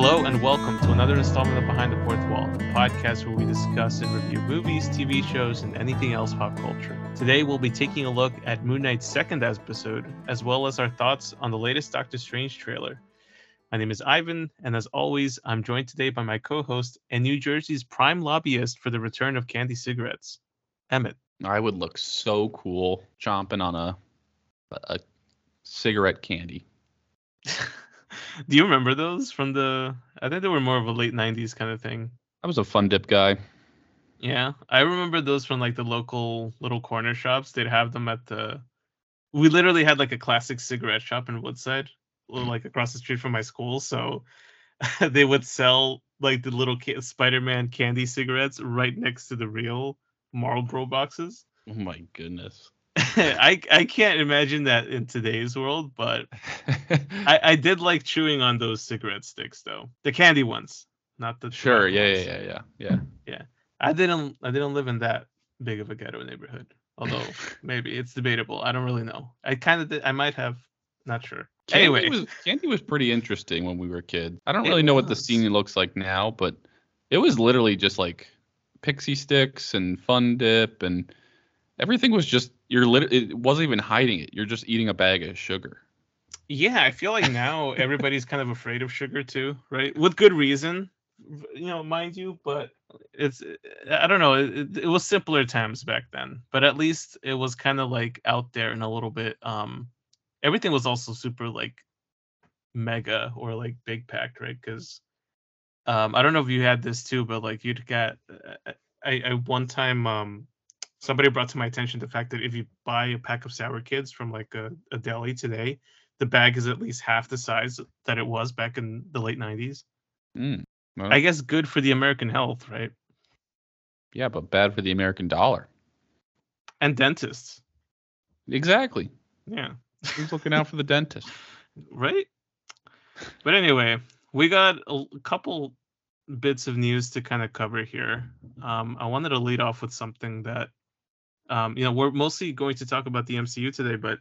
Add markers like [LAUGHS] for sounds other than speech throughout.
Hello and welcome to another installment of Behind the Fourth Wall, the podcast where we discuss and review movies, TV shows, and anything else pop culture. Today we'll be taking a look at Moon Knight's second episode, as well as our thoughts on the latest Doctor Strange trailer. My name is Ivan, and as always, I'm joined today by my co-host and New Jersey's prime lobbyist for the return of candy cigarettes, Emmett. I would look so cool chomping on a a cigarette candy. [LAUGHS] Do you remember those from the? I think they were more of a late '90s kind of thing. I was a fun dip guy. Yeah, I remember those from like the local little corner shops. They'd have them at the. We literally had like a classic cigarette shop in Woodside, like across the street from my school. So [LAUGHS] they would sell like the little ca- Spider-Man candy cigarettes right next to the real Marlboro boxes. Oh my goodness. [LAUGHS] I I can't imagine that in today's world, but I, I [LAUGHS] did like chewing on those cigarette sticks though. The candy ones, not the sure, yeah, ones. yeah, yeah, yeah, yeah. I didn't I didn't live in that big of a ghetto neighborhood. Although [LAUGHS] maybe it's debatable. I don't really know. I kind of did. I might have. Not sure. Candy anyway, was, candy was pretty interesting when we were kids. I don't It really know what the scene looks like now, but it was literally just like Pixy Stix and fun dip and everything was just you're lit- it wasn't even hiding it. You're just eating a bag of sugar. yeah, I feel like now everybody's kind of afraid of sugar too, right? With good reason, you know, mind you. But it's I don't know. It, it was simpler times back then, but at least it was kind of like out there and a little bit. Um, everything was also super like mega or like big packed, right? Because um, I don't know if you had this too, but like you'd get. uh, I, I one time um somebody brought to my attention the fact that if you buy a pack of sour kids from like a, a deli today, the bag is at least half the size that it was back in the late 90s. Mm. Well, I guess good for the American health, right? yeah, but bad for the American dollar. And dentists. Exactly. Yeah. Who's looking [LAUGHS] out for the dentist? Right? But anyway, we got a a couple bits of news to kind of cover here. Um, I wanted to lead off with something that, um, you know, we're mostly going to talk about the MCU today, but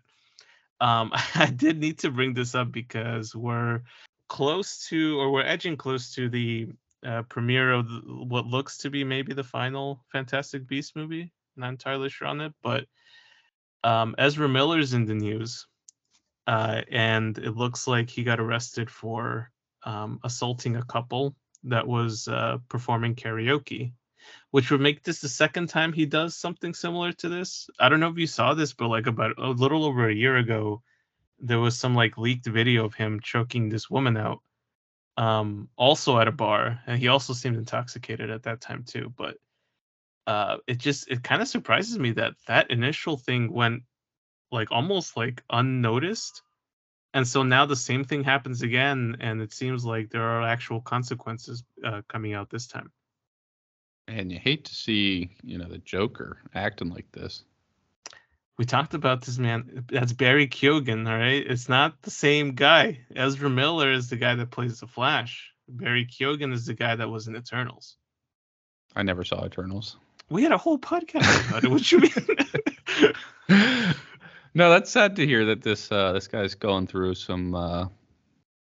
um, [LAUGHS] I did need to bring this up because we're close to, or we're edging close to the uh, premiere of what looks to be maybe the final Fantastic Beast movie. Not entirely sure on it, but um, Ezra Miller's in the news uh, and it looks like he got arrested for um, assaulting a couple that was uh, performing karaoke, which would make this the second time he does something similar to this. I don't know if you saw this, but like about a little over a year ago, there was some like leaked video of him choking this woman out, um, also at a bar, and he also seemed intoxicated at that time too. But uh, it just it kind of surprises me that that initial thing went like almost like unnoticed and so now the same thing happens again and it seems like there are actual consequences uh, coming out this time And you hate to see, you know, the Joker acting like this. we talked about this man that's barry keoghan all right? It's not the same guy. Ezra miller is the guy that plays the flash. Barry keoghan is the guy that was in eternals. I never saw Eternals. we had a whole podcast about it. What you mean? [LAUGHS] No, that's sad to hear that this uh, this guy's going through some uh,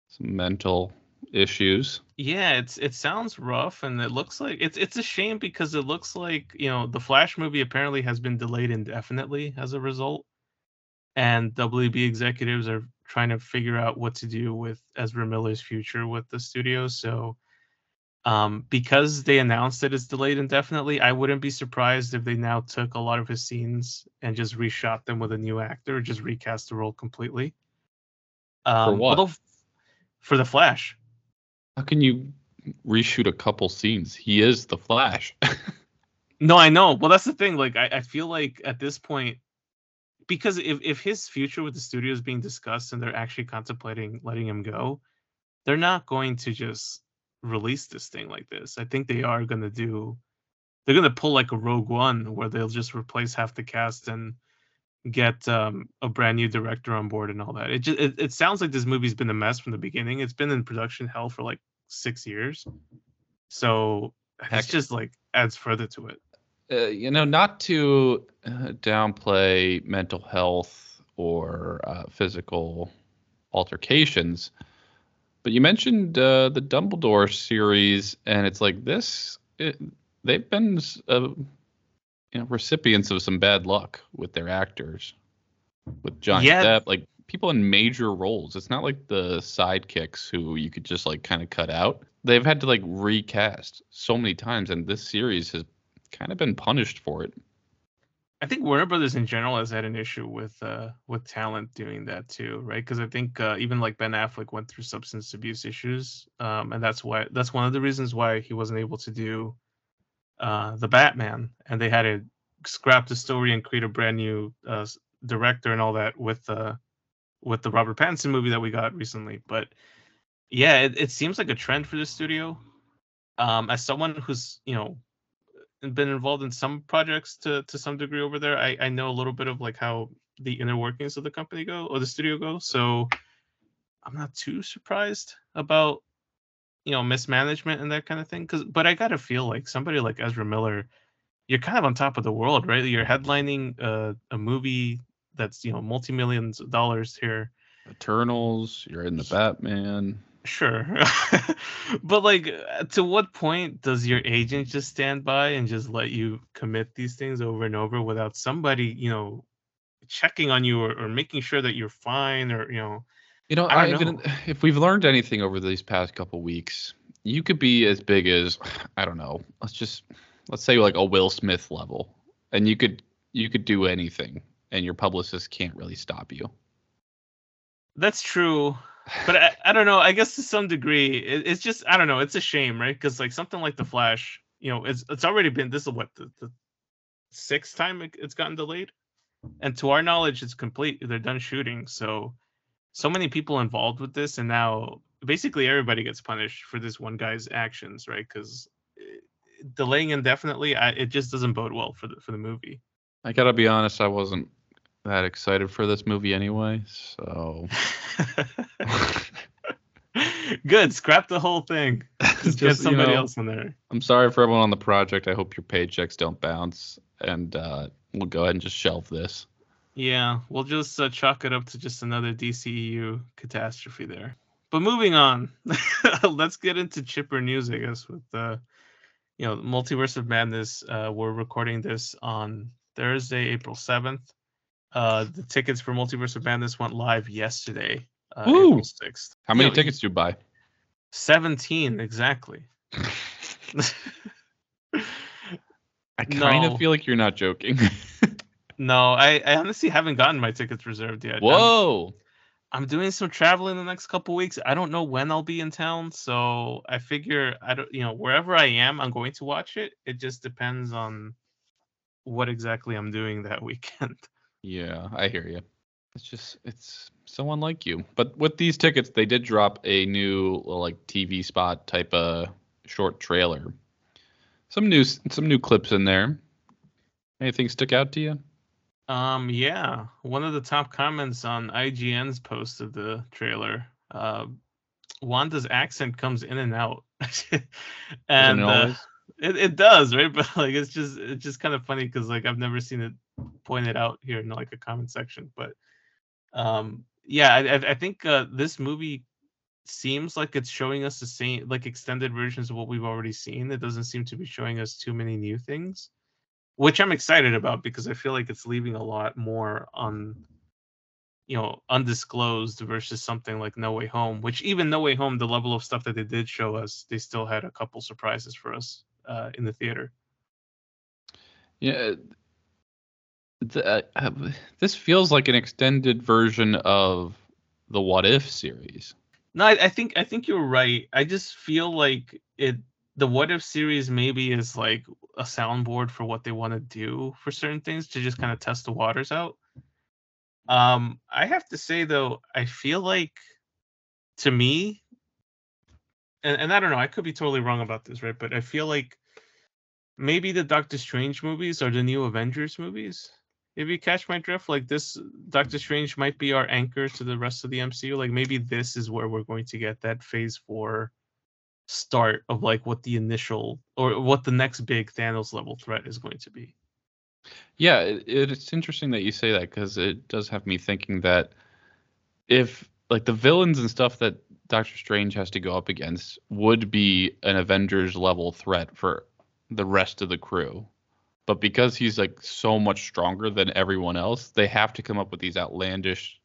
some mental issues. Yeah, it's it sounds rough, and it looks like it's it's a shame because it looks like you know the Flash movie apparently has been delayed indefinitely as a result, and WB executives are trying to figure out what to do with Ezra Miller's future with the studio. So, um, because they announced that it's delayed indefinitely, I wouldn't be surprised if they now took a lot of his scenes and just reshot them with a new actor, just recast the role completely. Um, what? although for the Flash. How can you reshoot a couple scenes? He is the Flash. [LAUGHS] No, I know. Well, that's the thing. Like, I, I feel like at this point, because if, if his future with the studio is being discussed and they're actually contemplating letting him go, they're not going to just release this thing like this. I think they are going to do, they're going to pull like a Rogue One where they'll just replace half the cast and get um, a brand new director on board and all that. It just, it, it sounds like this movie's been a mess from the beginning. It's been in production hell for like six years. So Heck. it's just like adds further to it. uh, you know, not to uh, downplay mental health or uh, physical altercations, But you mentioned uh, the Dumbledore series, and it's like this. It, they've been uh, you know recipients of some bad luck with their actors, with Johnny Yeah. Depp, like people in major roles. It's not like the sidekicks who you could just like kind of cut out. They've had to like recast so many times, and this series has kind of been punished for it. I think Warner Brothers in general has had an issue with uh with talent doing that too, right? Because I think uh, even like Ben Affleck went through substance abuse issues, um, and that's why that's one of the reasons why he wasn't able to do uh, the Batman, and they had to scrap the story and create a brand new uh, director and all that with uh with the Robert Pattinson movie that we got recently. But yeah, it, it seems like a trend for the studio. Um, as someone who's you know been involved in some projects to to some degree over there. I I know a little bit of like how the inner workings of the company go or the studio go. So I'm not too surprised about you know mismanagement and that kind of thing. Cause but I gotta feel like somebody like Ezra Miller, you're kind of on top of the world, right? You're headlining a a movie that's you know multi millions of dollars here. Eternals, you're in the Batman. Sure. [LAUGHS] but like uh, to what point does your agent just stand by and just let you commit these things over and over without somebody, you know, checking on you or, or making sure that you're fine or, you know, You know, I I don't even, [SIGHS] if we've learned anything over these past couple weeks, you could be as big as [SIGHS] I don't know. Let's just let's say like a Will Smith level, and you could you could do anything, and your publicist can't really stop you. that's true. But [SIGHS] I, I don't know. I guess to some degree, it, it's just I don't know. It's a shame, right? Because like something like the Flash, you know, it's it's already been this is what the, the sixth time it, it's gotten delayed, and to our knowledge, it's complete. They're done shooting. So so many people involved with this, and now basically everybody gets punished for this one guy's actions, right? Because eh, delaying indefinitely, I, it just doesn't bode well for the for the movie. I gotta be honest, I wasn't that excited for this movie anyway. So [LAUGHS] Good, scrap the whole thing. [LAUGHS] Just, get Just, you somebody know, else in there. I'm sorry for everyone on the project. I hope your paychecks don't bounce, and uh, we'll go ahead and just shelve this. Yeah, we'll just uh, chalk it up to just another DCEU catastrophe there. But moving on, [LAUGHS] let's get into chipper news, I guess, with uh, you know, Multiverse of Madness. Uh, we're recording this on Thursday, April 7th. Uh, the tickets for Multiverse of Madness went live yesterday, uh, Woo! April 6th. How many You know, tickets do you buy? 17, exactly. [LAUGHS] [LAUGHS] I kind No. of feel like you're not joking. [LAUGHS] no, I, I honestly haven't gotten my tickets reserved yet. I'm- Whoa. I'm doing some traveling the next couple weeks. I don't know when I'll be in town, so I figure I don't, you know, wherever I am, I'm going to watch it. It just depends on what exactly I'm doing that weekend. Yeah, I hear you. It's just it's so unlike you. But with these tickets, they did drop a new like TV spot type of short trailer. Some new some new clips in there. Anything stick out to you? Um, yeah, one of the top comments on IGN's post of the trailer, uh, Wanda's accent comes in and out, [LAUGHS] and it uh, it it does, right? [LAUGHS] But like, it's just it's just kind of funny because like I've never seen it pointed out here in like a comment section. But um, yeah, I I, think uh, this movie seems like it's showing us the same like extended versions of what we've already seen. It doesn't seem to be showing us too many new things which I'm excited about because I feel like it's leaving a lot more on, you know, undisclosed versus something like No Way Home. Which even No Way Home, the level of stuff that they did show us, they still had a couple surprises for us uh, in the theater. Yeah. The, uh, this feels like an extended version of the What If series. No, I, I think I think you're right. I just feel like it. The What If series maybe is like a soundboard for what they want to do for certain things to just kind of test the waters out. Um, I have to say though, I feel like to me, and, and I don't know, I could be totally wrong about this, right? But I feel like maybe the Doctor Strange movies are the new Avengers movies. If you catch my drift, like this, Doctor Strange might be our anchor to the rest of the MCU. Like maybe this is where we're going to get that Phase Four start of like what the initial or what the next big Thanos level threat is going to be. Yeah, it, it's interesting that you say that because it does have me thinking that if like the villains and stuff that Doctor Strange has to go up against would be an Avengers level threat for the rest of the crew. But because he's like so much stronger than everyone else, they have to come up with these outlandish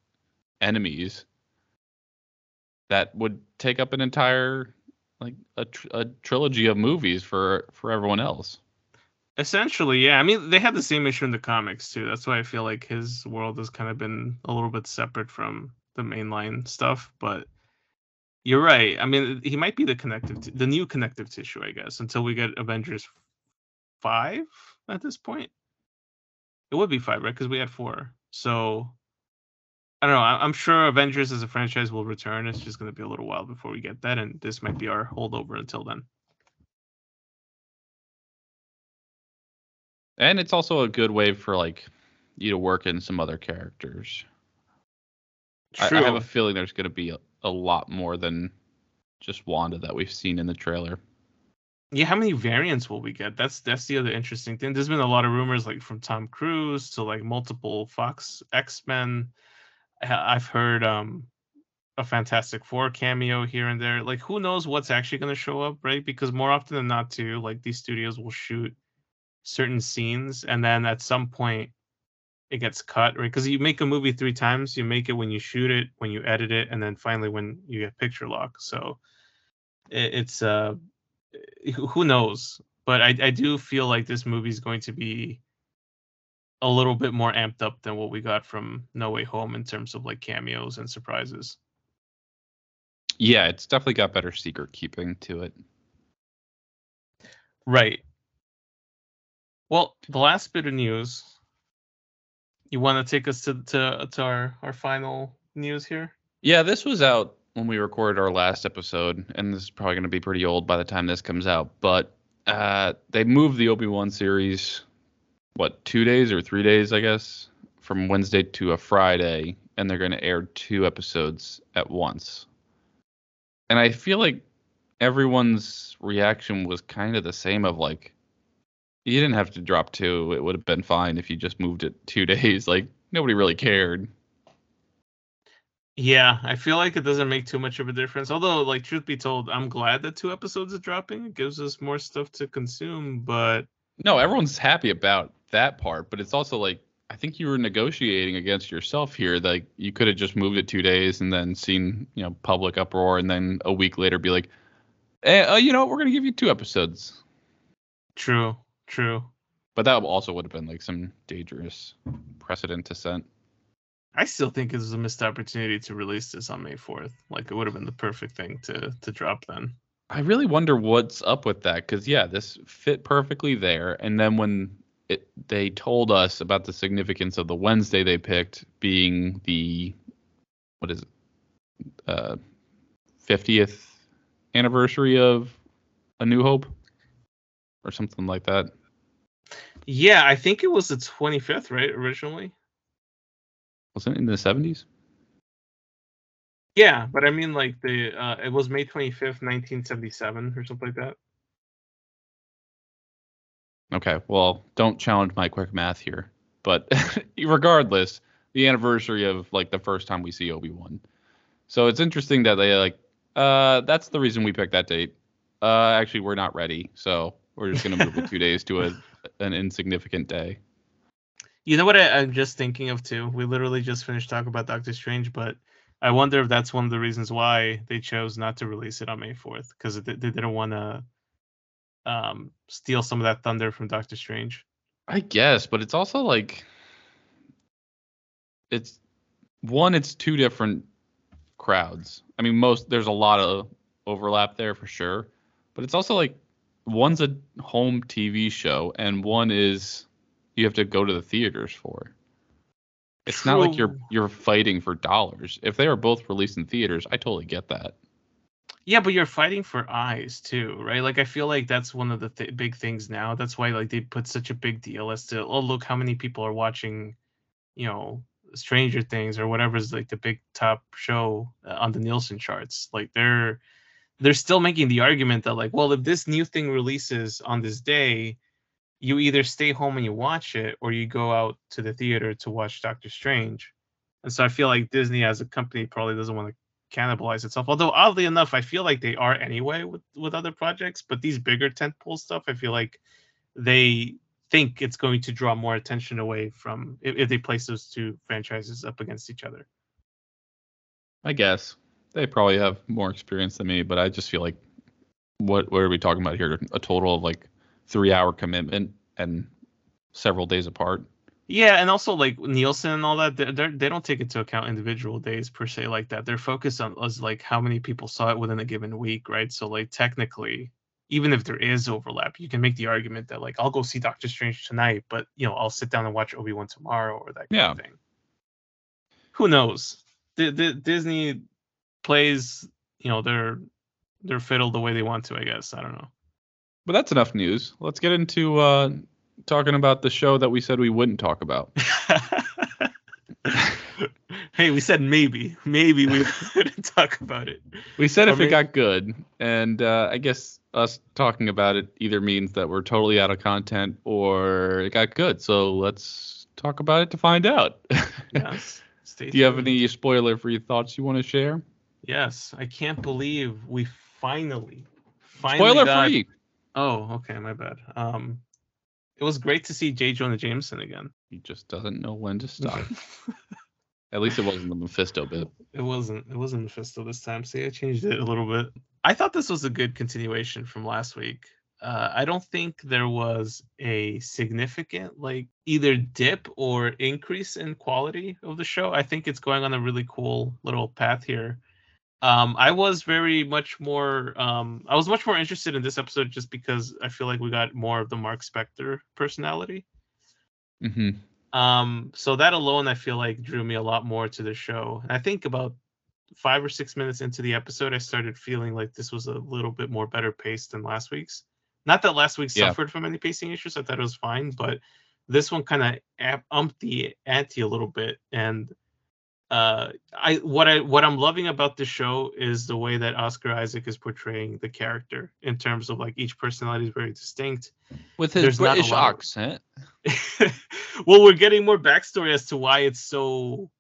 enemies that would take up an entire like a, tr- a trilogy of movies for for everyone else. Essentially, yeah. I mean, they had the same issue in the comics too. That's why I feel like his world has kind of been a little bit separate from the mainline stuff. But you're right. I mean, he might be the connective, t- the new connective tissue, I guess, until we get Avengers five at this point. It would be five, right? Because we had four. So I don't know. I'm sure Avengers as a franchise will return. It's just going to be a little while before we get that, and this might be our holdover until then. And it's also a good way for like you to work in some other characters. I, I have a feeling there's going to be a, a lot more than just Wanda that we've seen in the trailer. Yeah, how many variants will we get? That's that's the other interesting thing. There's been a lot of rumors, like from Tom Cruise to like multiple Fox X Men. I've heard um a Fantastic Four cameo here and there. Like, who knows what's actually going to show up, right? Because more often than not, too, like these studios will shoot certain scenes, and then at some point it gets cut, right? Because you make a movie three times. You make it when you shoot it, when you edit it, and then finally when you get picture lock. So it, it's uh who knows? But I, I do feel like this movie is going to be a little bit more amped up than what we got from No Way Home in terms of like cameos and surprises. Yeah, it's definitely got better secret keeping to it. Right. Well, the last bit of news. You want to take us to to, to our our final news here? Yeah, this was out when we recorded our last episode, and this is probably going to be pretty old by the time this comes out. But uh, they moved the Obi Wan series, what two days or three days, I guess, from Wednesday to a Friday, and they're going to air two episodes at once. And I feel like everyone's reaction was kind of the same of like, you didn't have to drop two; it would have been fine if you just moved it two [LAUGHS] days. Like nobody really cared. Yeah, I feel like it doesn't make too much of a difference. Although, like, truth be told, I'm glad that two episodes are dropping. It gives us more stuff to consume. But no, everyone's happy about that part. But it's also like I think you were negotiating against yourself here. Like you could have just moved it two days and then seen you know public uproar, and then a week later be like, eh, uh, you know, we're gonna give you two episodes. True, true. But that also would have been like some dangerous precedent to set. I still think it was a missed opportunity to release this on May 4th. Like it would have been the perfect thing to to drop then. I really wonder what's up with that because yeah, this fit perfectly there. And then when it, they told us about the significance of the Wednesday they picked being the what is it, uh, 50th anniversary of A New Hope or something like that. Yeah, I think it was the 25th, right? Originally. Wasn't it in the 70s? Yeah, but I mean, like the uh, it was May 25th, 1977, or something like that. Okay, well, don't challenge my quick math here. But [LAUGHS] regardless, the anniversary of like the first time we see Obi Wan. So it's interesting that they like, uh, that's the reason we picked that date. Uh, actually, we're not ready, so we're just gonna move it two [LAUGHS] days to a an insignificant day. You know what I, I'm just thinking of too? We literally just finished talking about Doctor Strange, but I wonder if that's one of the reasons why they chose not to release it on May 4th because they, they didn't want to um, steal some of that thunder from Doctor Strange. I guess, but it's also like it's one, it's two different crowds. I mean, most there's a lot of overlap there for sure, but it's also like one's a home TV show and one is you have to go to the theaters for. It's True. not like you're you're fighting for dollars. If they are both released in theaters, I totally get that. Yeah, but you're fighting for eyes too, right? Like I feel like that's one of the th- big things now. That's why like they put such a big deal as to oh look how many people are watching, you know, Stranger Things or whatever's like the big top show uh, on the Nielsen charts. Like they're they're still making the argument that like well if this new thing releases on this day, you either stay home and you watch it or you go out to the theater to watch Doctor Strange. And so I feel like Disney as a company probably doesn't want to cannibalize itself. Although oddly enough, I feel like they are anyway with with other projects. But these bigger tentpole stuff, I feel like they think it's going to draw more attention away from if, if they place those two franchises up against each other. I guess they probably have more experience than me, but I just feel like what what are we talking about here? A total of like three hour commitment and several days apart. Yeah, and also like Nielsen and all that, they they don't take into account individual days per se like that. They're focused on as like how many people saw it within a given week, right? So like technically, even if there is overlap, you can make the argument that like I'll go see Doctor Strange tonight, but you know I'll sit down and watch Obi Wan tomorrow or that kind Yeah. of thing. Who knows? D- D- Disney plays you know their their fiddle the way they want to. I guess I don't know. But that's enough news. Let's get into uh, talking about the show that we said we wouldn't talk about. [LAUGHS] hey, we said maybe, maybe we [LAUGHS] wouldn't talk about it. We said Or if may- it got good, and uh, I guess us talking about it either means that we're totally out of content or it got good. So let's talk about it to find out. [LAUGHS] Yes. Do you have any spoiler-free thoughts you want to share? Yes, I can't believe we finally, finally Spoiler-free. Oh, okay, my bad. Um, it was great to see J. Jonah Jameson again. He just doesn't know when to [LAUGHS] stop. At least it wasn't the Mephisto bit. It wasn't. It wasn't Mephisto this time. See, I changed it a little bit. I thought this was a good continuation from last week. Uh, I don't think there was a significant like either dip or increase in quality of the show. I think it's going on a really cool little path here. Um, I was very much more. Um, I was much more interested in this episode just because I feel like we got more of the Mark Spector personality. hmm Um, so that alone, I feel like drew me a lot more to the show. And I think about five or six minutes into the episode, I started feeling like this was a little bit more better paced than last week's. Not that last week Yeah. suffered from any pacing issues. I thought it was fine, but this one kind of umped the ante a little bit. And uh, I what I what I'm loving about the show is the way that Oscar Isaac is portraying the character in terms of like each personality is very distinct. With his There's British of- accent. [LAUGHS] well, we're getting more backstory as to why it's so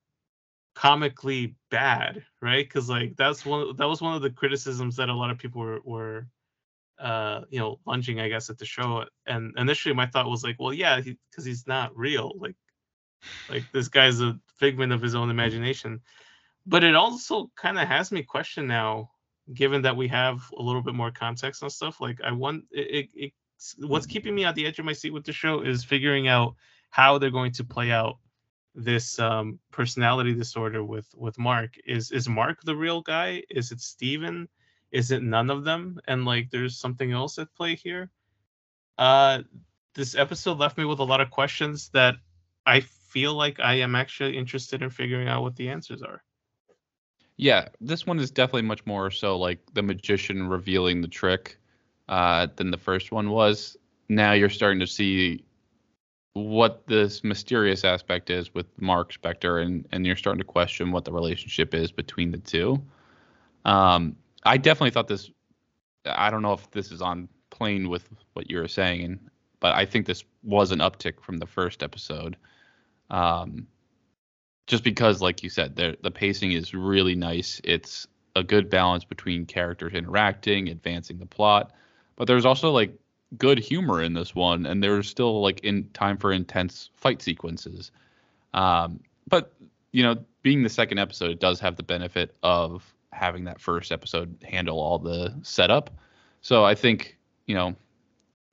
comically bad, right? Because like that's one that was one of the criticisms that a lot of people were were uh you know lunging i guess at the show and initially my thought was like well yeah because he's not real like like this guy's a figment of his own imagination. But it also kind of has me question now given that we have a little bit more context and stuff like i want it, it, it's what's keeping me at the edge of my seat with the show is figuring out how they're going to play out this um personality disorder with with mark. Is is mark the real guy? Is it steven? Is it none of them? And like there's something else at play here. Uh this episode left me with a lot of questions that i feel like i am actually interested in figuring out what the answers are Yeah, this one is definitely much more so like the magician revealing the trick uh, than the first one was. Now you're starting to see what this mysterious aspect is with Mark Spector, and and you're starting to question what the relationship is between the two. Um, I definitely thought this. I don't know if this is on plane with what you were saying, but I think this was an uptick from the first episode. Um, just because, like you said, the pacing is really nice. It's a good balance between characters interacting, advancing the plot, but there's also like good humor in this one, and there's still like in time for intense fight sequences. Um, but you know, being the second episode, it does have the benefit of having that first episode handle all the setup. So I think you know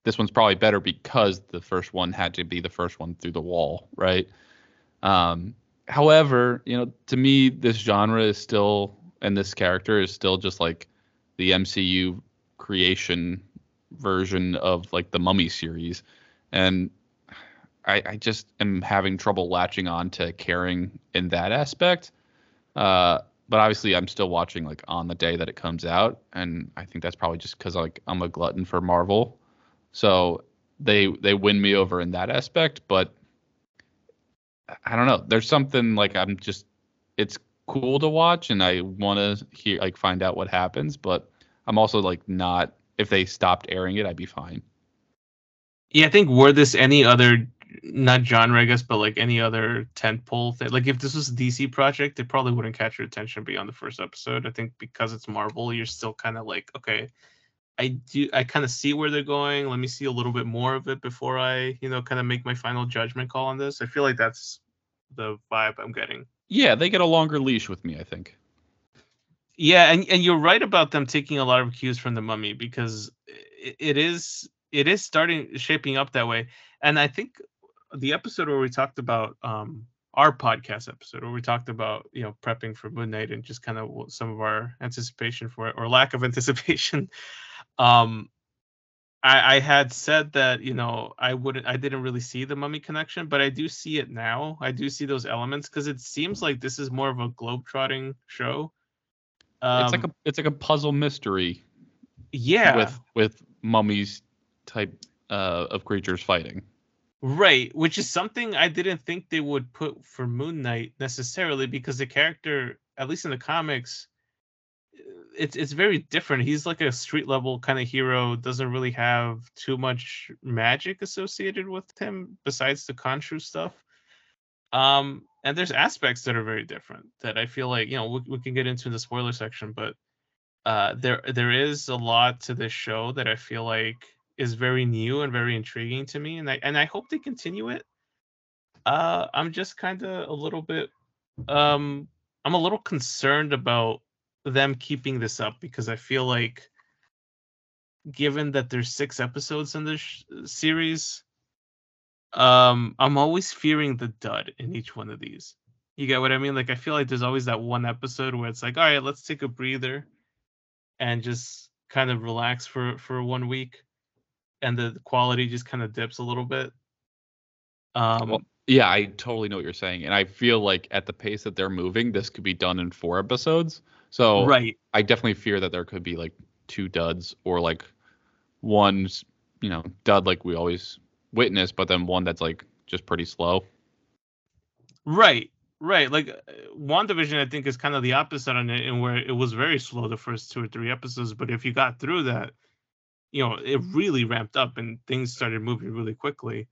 this one's probably better because the first one had to be the first one through the wall, right? Um, however, you know, to me, this genre is still, and this character is still just like the MCU creation version of like the Mummy series, and I, I just am having trouble latching on to caring in that aspect. Uh, but obviously, I'm still watching like on the day that it comes out, and I think that's probably just because like I'm a glutton for Marvel, so they they win me over in that aspect. But I don't know. There's something like I'm just it's cool to watch and I want to hear like find out what happens, but I'm also like not if they stopped airing it, I'd be fine. yeah i think were this any other not genre, I guess, but like any other tentpole thing. Like if this was a DC project, it probably wouldn't catch your attention beyond the first episode. I think because it's Marvel, you're still kind of like, okay, I do, I kind of see where they're going. Let me see a little bit more of it before I, you know, kind of make my final judgment call on this. I feel like that's the vibe I'm getting. Yeah, they get a longer leash with me, I think. Yeah, and and you're right about them taking a lot of cues from the Mummy because it, it is it is starting shaping up that way. And I think the episode where we talked about um our podcast episode where we talked about you know prepping for Moon Knight and just kind of some of our anticipation for it or lack of [LAUGHS] anticipation. Um, I, I had said that you know I wouldn't I didn't really see the mummy connection, but I do see it now. I do see those elements because it seems like this is more of a globe-trotting show. Um, it's like a it's like a puzzle mystery. Yeah. With with mummies type uh, of creatures fighting. Right, which is something I didn't think they would put for Moon Knight necessarily because the character, at least in the comics, it's it's very different. He's like a street level kind of hero. Doesn't really have too much magic associated with him besides the Khonshu stuff. Um, and there's aspects that are very different that I feel like you know we, we can get into in the spoiler section, but uh, there there is a lot to this show that I feel like is very new and very intriguing to me, and I and I hope they continue it. Uh, I'm just kind of a little bit um I'm a little concerned about them keeping this up because I feel like, given that there's six episodes in this sh- series, um, I'm always fearing the dud in each one of these. You get what I mean? Like I feel like there's always that one episode where it's like, all right, let's take a breather, and just kind of relax for for one week, and the quality just kind of dips a little bit. Um, well, yeah, I totally know what you're saying, and I feel like at the pace that they're moving, this could be done in four episodes. So right, I definitely fear that there could be like two duds or like one, you know, dud like we always witness, but then one that's like just pretty slow. Right, right. Like uh, WandaVision, I think is kind of the opposite on it, and where it was very slow the first two or three episodes, but if you got through that, you know, it really ramped up and things started moving really quickly.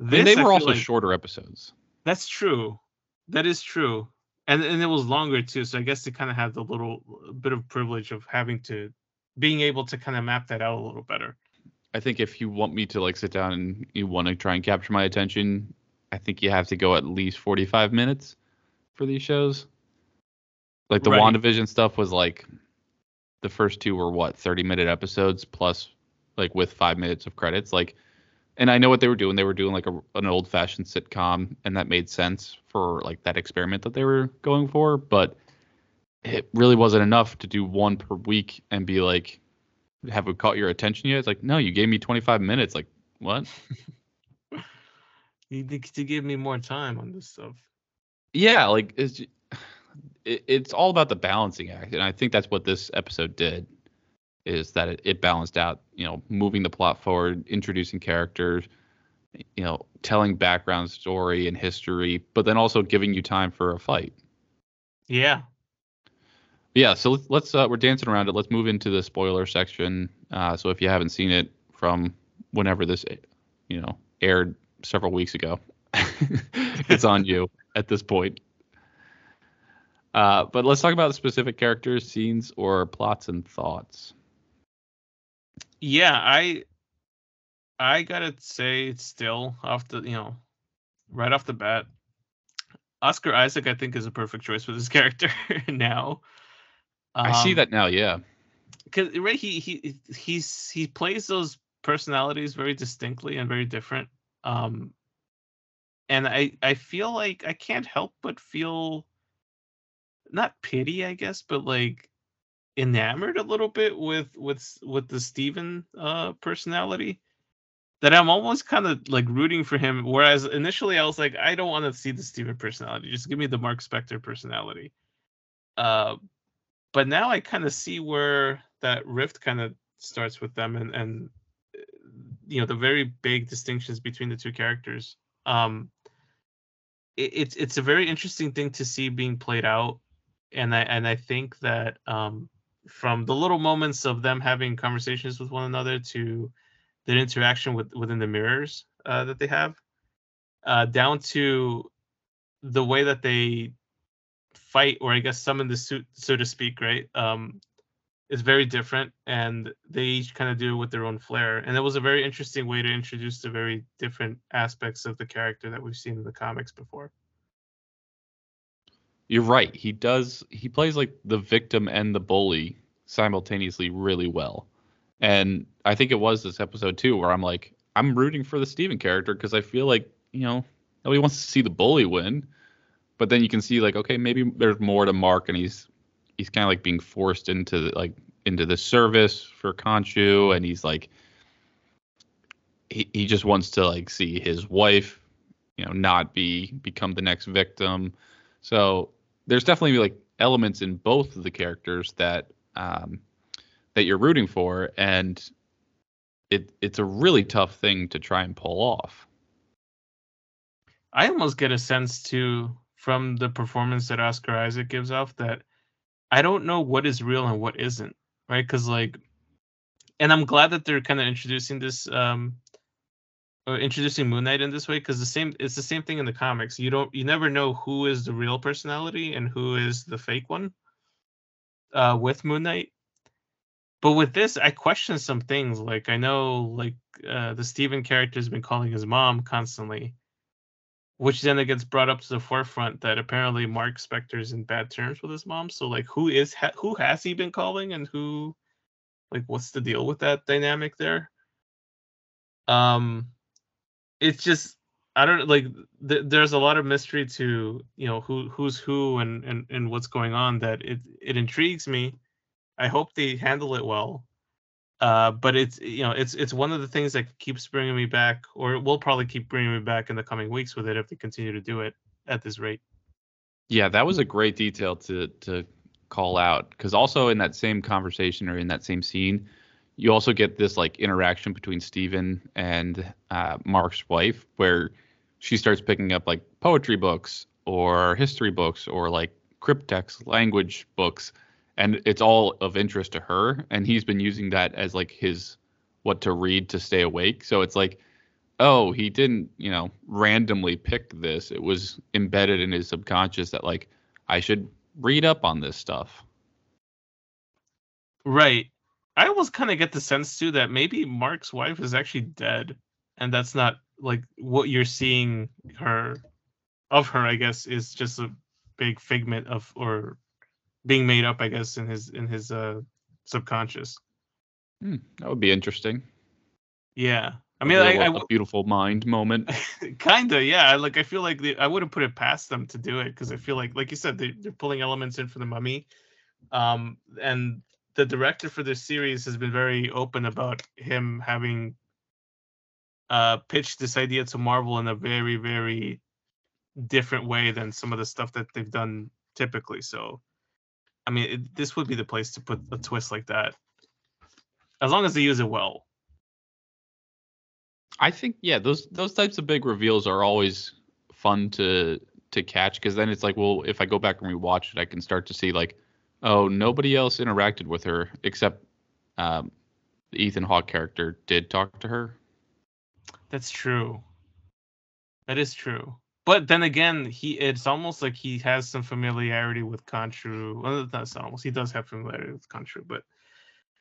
This, and they were also like, shorter episodes. That's true. That is true and and it was longer too. So I guess they kind of had the little uh, bit of privilege of having to being able to kind of map that out a little better. I think if you want me to like sit down and you want to try and capture my attention, I think you have to go at least 45 minutes for these shows. Like the right. WandaVision stuff was like the first two were what 30 minute episodes plus like with 5 minutes of credits like and I know what they were doing. They were doing like a, an old fashioned sitcom, and that made sense for like that experiment that they were going for. But it really wasn't enough to do one per week and be like, have we caught your attention yet? It's like, no, you gave me 25 minutes. Like, what? [LAUGHS] you need to give me more time on this stuff. Yeah, like it's [SIGHS] it, it's all about the balancing act, and I think that's what this episode did is that it, it balanced out, you know, moving the plot forward, introducing characters, you know, telling background story and history, but then also giving you time for a fight. Yeah. Yeah, so let's, uh, we're dancing around it. Let's move into the spoiler section. Uh, so if you haven't seen it from whenever this, you know, aired several weeks ago, [LAUGHS] it's on you [LAUGHS] at this point. Uh, but let's talk about specific characters, scenes, or plots and thoughts yeah, I I gotta say still off the you know right off the bat, Oscar Isaac I think is a perfect choice for this [LAUGHS] character now. Um, I see um, that now, yeah. Because right, he he he's he plays those personalities very distinctly and very different. Um, and I I feel like I can't help but feel not pity, I guess, but like enamored a little bit with with with the Steven uh personality that I'm almost kind of like rooting for him. Whereas initially I was like, I don't want to see the Steven personality. Just give me the Mark Spector personality. Uh, but now I kind of see where that rift kind of starts with them, and and you know the very big distinctions between the two characters. Um, it, it's it's a very interesting thing to see being played out, and I and I think that um, from the little moments of them having conversations with one another to the interaction with within the mirrors uh, that they have. uh, down to the way that they fight, or I guess summon the suit, so to speak, right? Um, is very different, and they each kind of do it with their own flair. And it was a very interesting way to introduce the very different aspects of the character that we've seen in the comics before. You're right. He does. He plays like the victim and the bully simultaneously really well. And I think it was this episode too where I'm like, I'm rooting for the Steven character because I feel like you know nobody wants to see the bully win, but then you can see like okay maybe there's more to Mark and he's he's kind of like being forced into the, like into the service for Khonshu and he's like he, he just wants to like see his wife you know not be become the next victim so there's definitely like elements in both of the characters that um that you're rooting for and it it's a really tough thing to try and pull off I almost get a sense too from the performance that Oscar Isaac gives off that I don't know what is real and what isn't, right? Because like, and I'm glad that they're kind of introducing this, um, introducing Moon Knight in this way because the same it's the same thing in the comics. You don't you never know who is the real personality and who is the fake one. Uh, with Moon Knight, but with this, I question some things. Like I know, like uh, the Steven character has been calling his mom constantly, which then it gets brought up to the forefront that apparently Mark Spector's in bad terms with his mom. So like, who is ha- who has he been calling, and who, like, what's the deal with that dynamic there? Um, it's just I don't like. Th- there's a lot of mystery to you know who who's who and and and what's going on that it it intrigues me. I hope they handle it well. Uh, but it's you know it's it's one of the things that keeps bringing me back, or will probably keep bringing me back in the coming weeks with it if they continue to do it at this rate. Yeah, that was a great detail to to call out because also in that same conversation or in that same scene, you also get this like interaction between Steven and uh, Mark's wife where she starts picking up like poetry books or history books or like cryptex language books and it's all of interest to her and he's been using that as like his what to read to stay awake. So it's like oh he didn't you know randomly pick this. It was embedded in his subconscious that like i should read up on this stuff. Right. I almost kind of get the sense too that maybe Mark's wife is actually dead, and that's not like what you're seeing her of her. I guess is just a big figment of or being made up. I guess in his in his uh subconscious. Hmm, that would be interesting Yeah. I mean, real, I, I a w- beautiful mind moment [LAUGHS] kinda yeah. Like I feel like the, I wouldn't put it past them to do it because I feel like, like you said, they, they're pulling elements in for the Mummy, um, and the director for this series has been very open about him having uh pitched this idea to Marvel in a very very different way than some of the stuff that they've done typically. So, I mean, it, this would be the place to put a twist like that, as long as they use it well. I think yeah, those those types of big reveals are always fun to to catch because then it's like, well, if I go back and rewatch it, I can start to see like, oh, nobody else interacted with her except um, the Ethan Hawke character did talk to her. That's true. That is true. But then again, he it's almost like he has some familiarity with Khonshu. Well, that's almost. He does have familiarity with Khonshu, but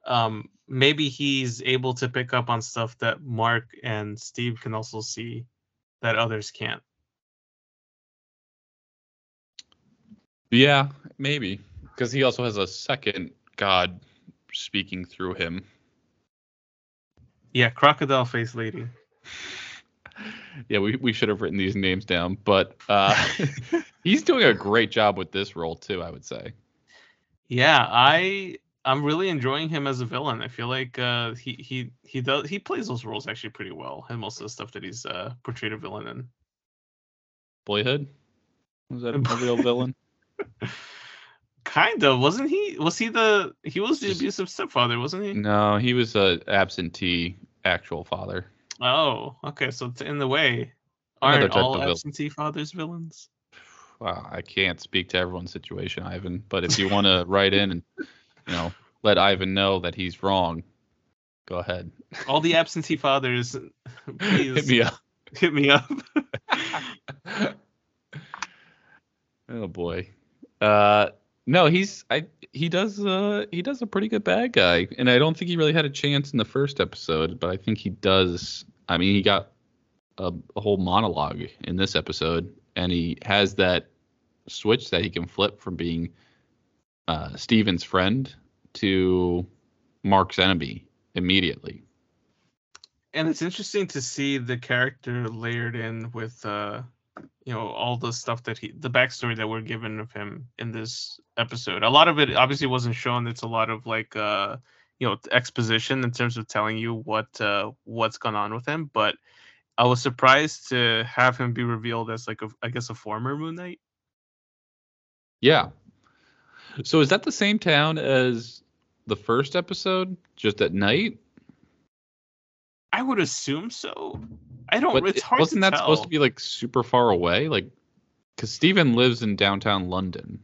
um maybe he's able to pick up on stuff that Mark and Steve can also see that others can't. Yeah, maybe because he also has a second god speaking through him. Yeah, crocodile face lady. Yeah, we, we should have written these names down, but uh, [LAUGHS] he's doing a great job with this role too. I would say. Yeah, I I'm really enjoying him as a villain. I feel like uh he he he does he plays those roles actually pretty well and most of the stuff that he's uh portrayed a villain in. Boyhood was that a real [LAUGHS] villain? [LAUGHS] Kind of, wasn't he? Was he the he was the abusive stepfather, wasn't he? No, he was a absentee actual father. Oh, okay. So it's in the way. Aren't all of villain. absentee fathers villains? Wow, I can't speak to everyone's situation, Ivan. But if you want to [LAUGHS] write in and you know let Ivan know that he's wrong, go ahead. All the absentee fathers, please [LAUGHS] Hit me up. hit me up. [LAUGHS] oh boy. Uh, no, he's I he does uh he does a pretty good bad guy, and I don't think he really had a chance in the first episode, but I think he does. I mean, he got a, a whole monologue in this episode, and he has that switch that he can flip from being uh, Steven's friend to Mark's enemy immediately. And it's interesting to see the character layered in with uh you know all the stuff that he the backstory that we're given of him in this episode. A lot of it obviously wasn't shown. It's a lot of like uh you know exposition in terms of telling you what uh what's gone on with him, but I was surprised to have him be revealed as like a I guess a former Moon Knight. Yeah. So is that the same town as the first episode, just at night? I would assume so. I don't. But it's hard wasn't that tell. supposed to be like super far away? Like, because Steven lives in downtown London,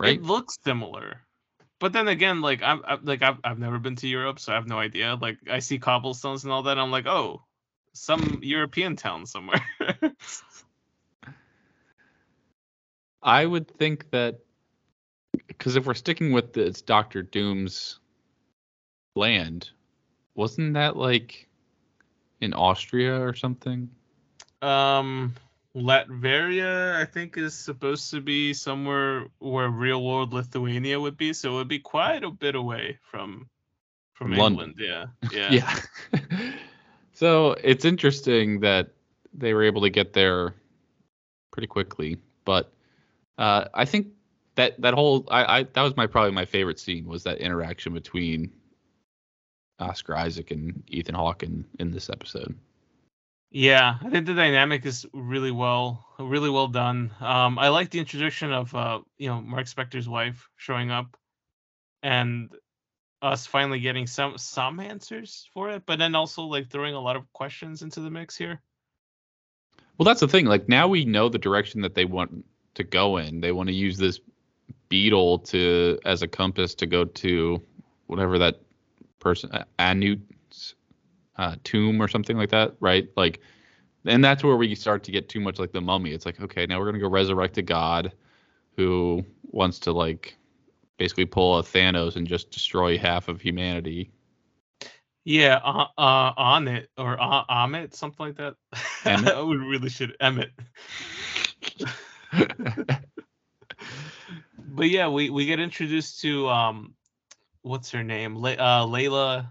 right? It looks similar, but then again, like I'm, I'm like I've I've never been to Europe, so I have no idea. Like I see cobblestones and all that, I'm like, oh, some European town somewhere. [LAUGHS] I would think that because if we're sticking with the, it's Doctor Doom's land, wasn't that like in Austria or something? um, Latveria, I think, is supposed to be somewhere where real world Lithuania would be, so it would be quite a bit away from from From London. England. Yeah, yeah, [LAUGHS] Yeah. [LAUGHS] so it's interesting that they were able to get there pretty quickly, but uh, I think that that whole I, I that was my probably my favorite scene was that interaction between Oscar Isaac and Ethan Hawke in, in this episode. Yeah, I think the dynamic is really well, really well done. Um, I like the introduction of uh, you know, Mark Spector's wife showing up, and us finally getting some some answers for it, but then also like throwing a lot of questions into the mix here. Well, that's the thing. Like now we know the direction that they want to go in. They want to use this beetle to as a compass to go to whatever that person uh, Anut's uh, tomb or something like that, right? Like, and that's where we start to get too much like the mummy. It's like, okay, now we're gonna go resurrect a god who wants to like basically pull a Thanos and just destroy half of humanity. Yeah, uh, uh on it or uh, Ammit, something like that. Emmett? [LAUGHS] Would really should Emmett. [LAUGHS] [LAUGHS] But yeah, we we get introduced to um, what's her name? Le- uh, Layla.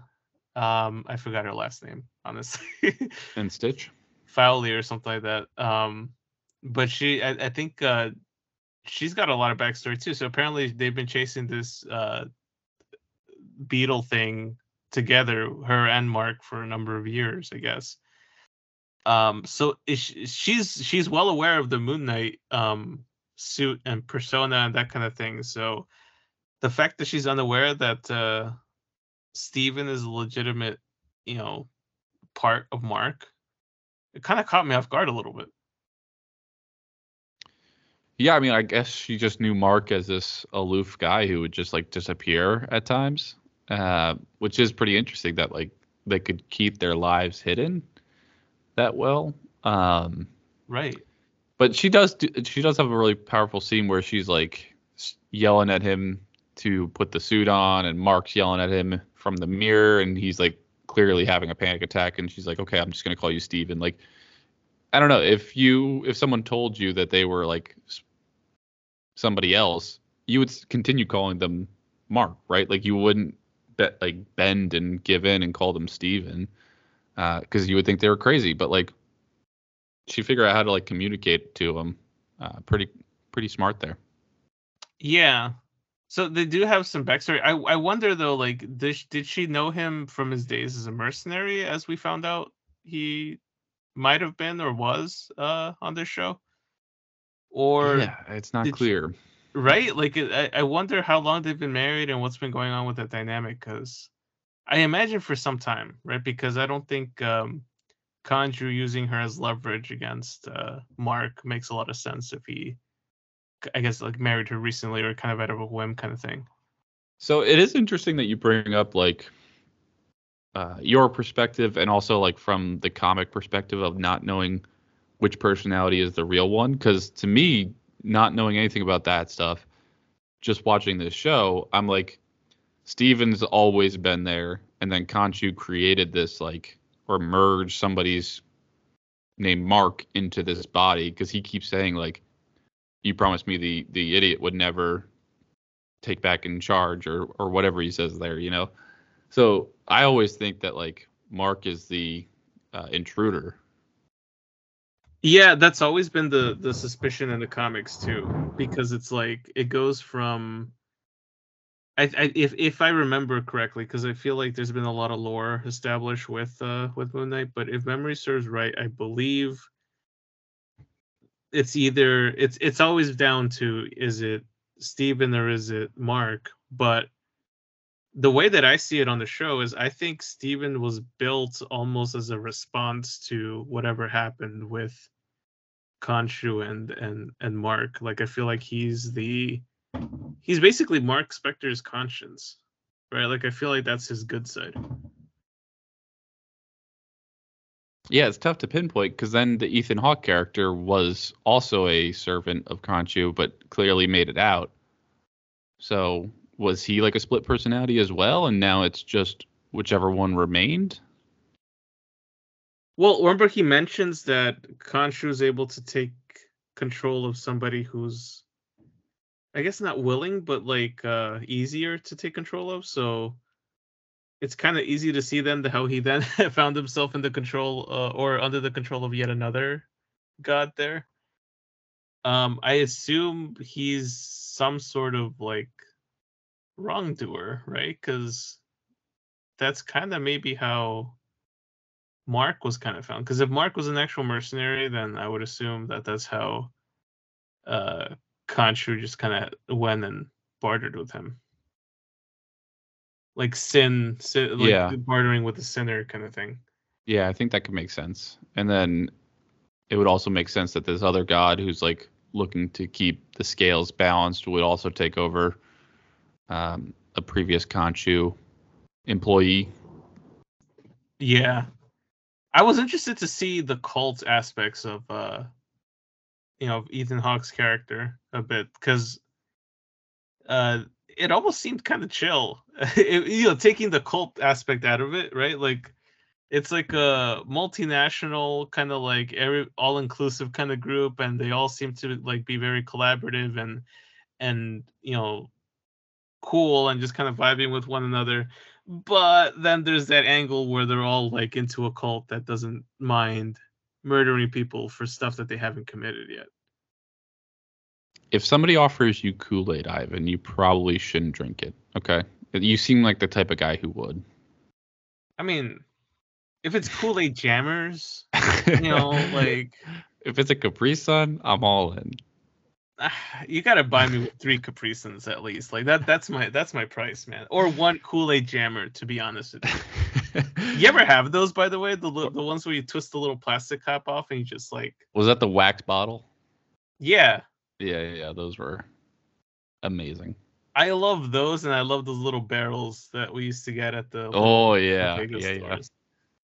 Um, I forgot her last name, honestly. [LAUGHS] and Stitch. Fowley or something like that. Um, but she, I, I think, uh, she's got a lot of backstory too. So apparently, they've been chasing this uh, beetle thing together, her and Mark, for a number of years, I guess. Um, so is she, she's she's well aware of the Moon Knight um suit and persona and that kind of thing. So the fact that she's unaware that uh Steven is a legitimate, you know, part of Mark, it kind of caught me off guard a little bit. Yeah, I mean, I guess she just knew Mark as this aloof guy who would just like disappear at times, uh, which is pretty interesting that like they could keep their lives hidden that well. Um, Right. but she does do, she does have a really powerful scene where she's like yelling at him to put the suit on, and Mark's yelling at him from the mirror, and he's like clearly having a panic attack, and she's like, "Okay, I'm just gonna call you Steven. Like, I don't know if you if someone told you that they were like somebody else, you would continue calling them Mark, right? Like you wouldn't like bend and give in and call them Steven because you would think they were crazy. But like she figured out how to like communicate to him. Uh, pretty pretty smart there. Yeah. So they do have some backstory. I I wonder though, like, did sh- did she know him from his days as a mercenary, as we found out he might have been or was uh on this show, or yeah, it's not did she- clear. right? Like, I I wonder how long they've been married and what's been going on with that dynamic. Because I imagine for some time, right? Because I don't think um Khonshu using her as leverage against uh Mark makes a lot of sense if he, I guess, like married her recently or kind of out of a whim kind of thing. So it is interesting that you bring up like uh, your perspective and also like from the comic perspective of not knowing which personality is the real one because to me not knowing anything about that stuff just watching this show i'm like steven's always been there and then Khonshu created this like or merged somebody's named mark into this body because he keeps saying like you promised me the the idiot would never take back in charge or or whatever he says there you know so i always think that like mark is the uh, intruder Yeah, that's always been the the suspicion in the comics too, because it's like it goes from. I, I if if I remember correctly, because I feel like there's been a lot of lore established with uh with Moon Knight, but if memory serves right, I believe it's either it's it's always down to is it Steven or is it Mark, but the way that I see it on the show is I think Steven was built almost as a response to whatever happened with Khonshu and and and Mark. Like I feel like he's the he's basically Mark Spector's conscience, right? Like I feel like that's his good side. Yeah, it's tough to pinpoint because then the Ethan Hawke character was also a servant of Khonshu, but clearly made it out. So was he like a split personality as well? And now it's just whichever one remained? Well, remember he mentions that Khonshu is able to take control of somebody who's I guess not willing, but like uh easier to take control of. So it's kind of easy to see then how he then [LAUGHS] found himself in the control uh, or under the control of yet another god there. Um, I assume he's some sort of like wrongdoer, right? Because that's kind of maybe how Mark was kind of found. Because if Mark was an actual mercenary, then I would assume that that's how uh Khonshu just kind of went and bartered with him like sin, sin like Yeah. bartering with the sinner kind of thing. Yeah, I think that could make sense. And then it would also make sense that this other god who's like looking to keep the scales balanced would also take over um, a previous Khonshu employee. Yeah. I was interested to see the cult aspects of uh you know, of Ethan Hawke's character a bit cuz uh it almost seemed kind of chill. [LAUGHS] It- you know, taking the cult aspect out of it, right? Like it's like a multinational kind of like every all-inclusive kind of group and they all seem to like be very collaborative and and you know cool and just kind of vibing with one another but then there's that angle where they're all like into a cult that doesn't mind murdering people for stuff that they haven't committed yet. If somebody offers you Kool Aid, Ivan, you probably shouldn't drink it. Okay. You seem like the type of guy who would. I mean, if it's Kool Aid jammers, [LAUGHS] you know, like if it's a Capri Sun, I'm all in. Ah, you gotta buy me three Capri Suns at least. Like that. That's my that's my price, man. Or one Kool Aid jammer, to be honest with you. [LAUGHS] You ever have those, by the way? The the ones where you twist the little plastic cap off and you just like, Was that the wax bottle? yeah. Yeah, yeah, yeah. Those were amazing. I love those, and I love those little barrels that we used to get at the Oh yeah, yeah, yeah.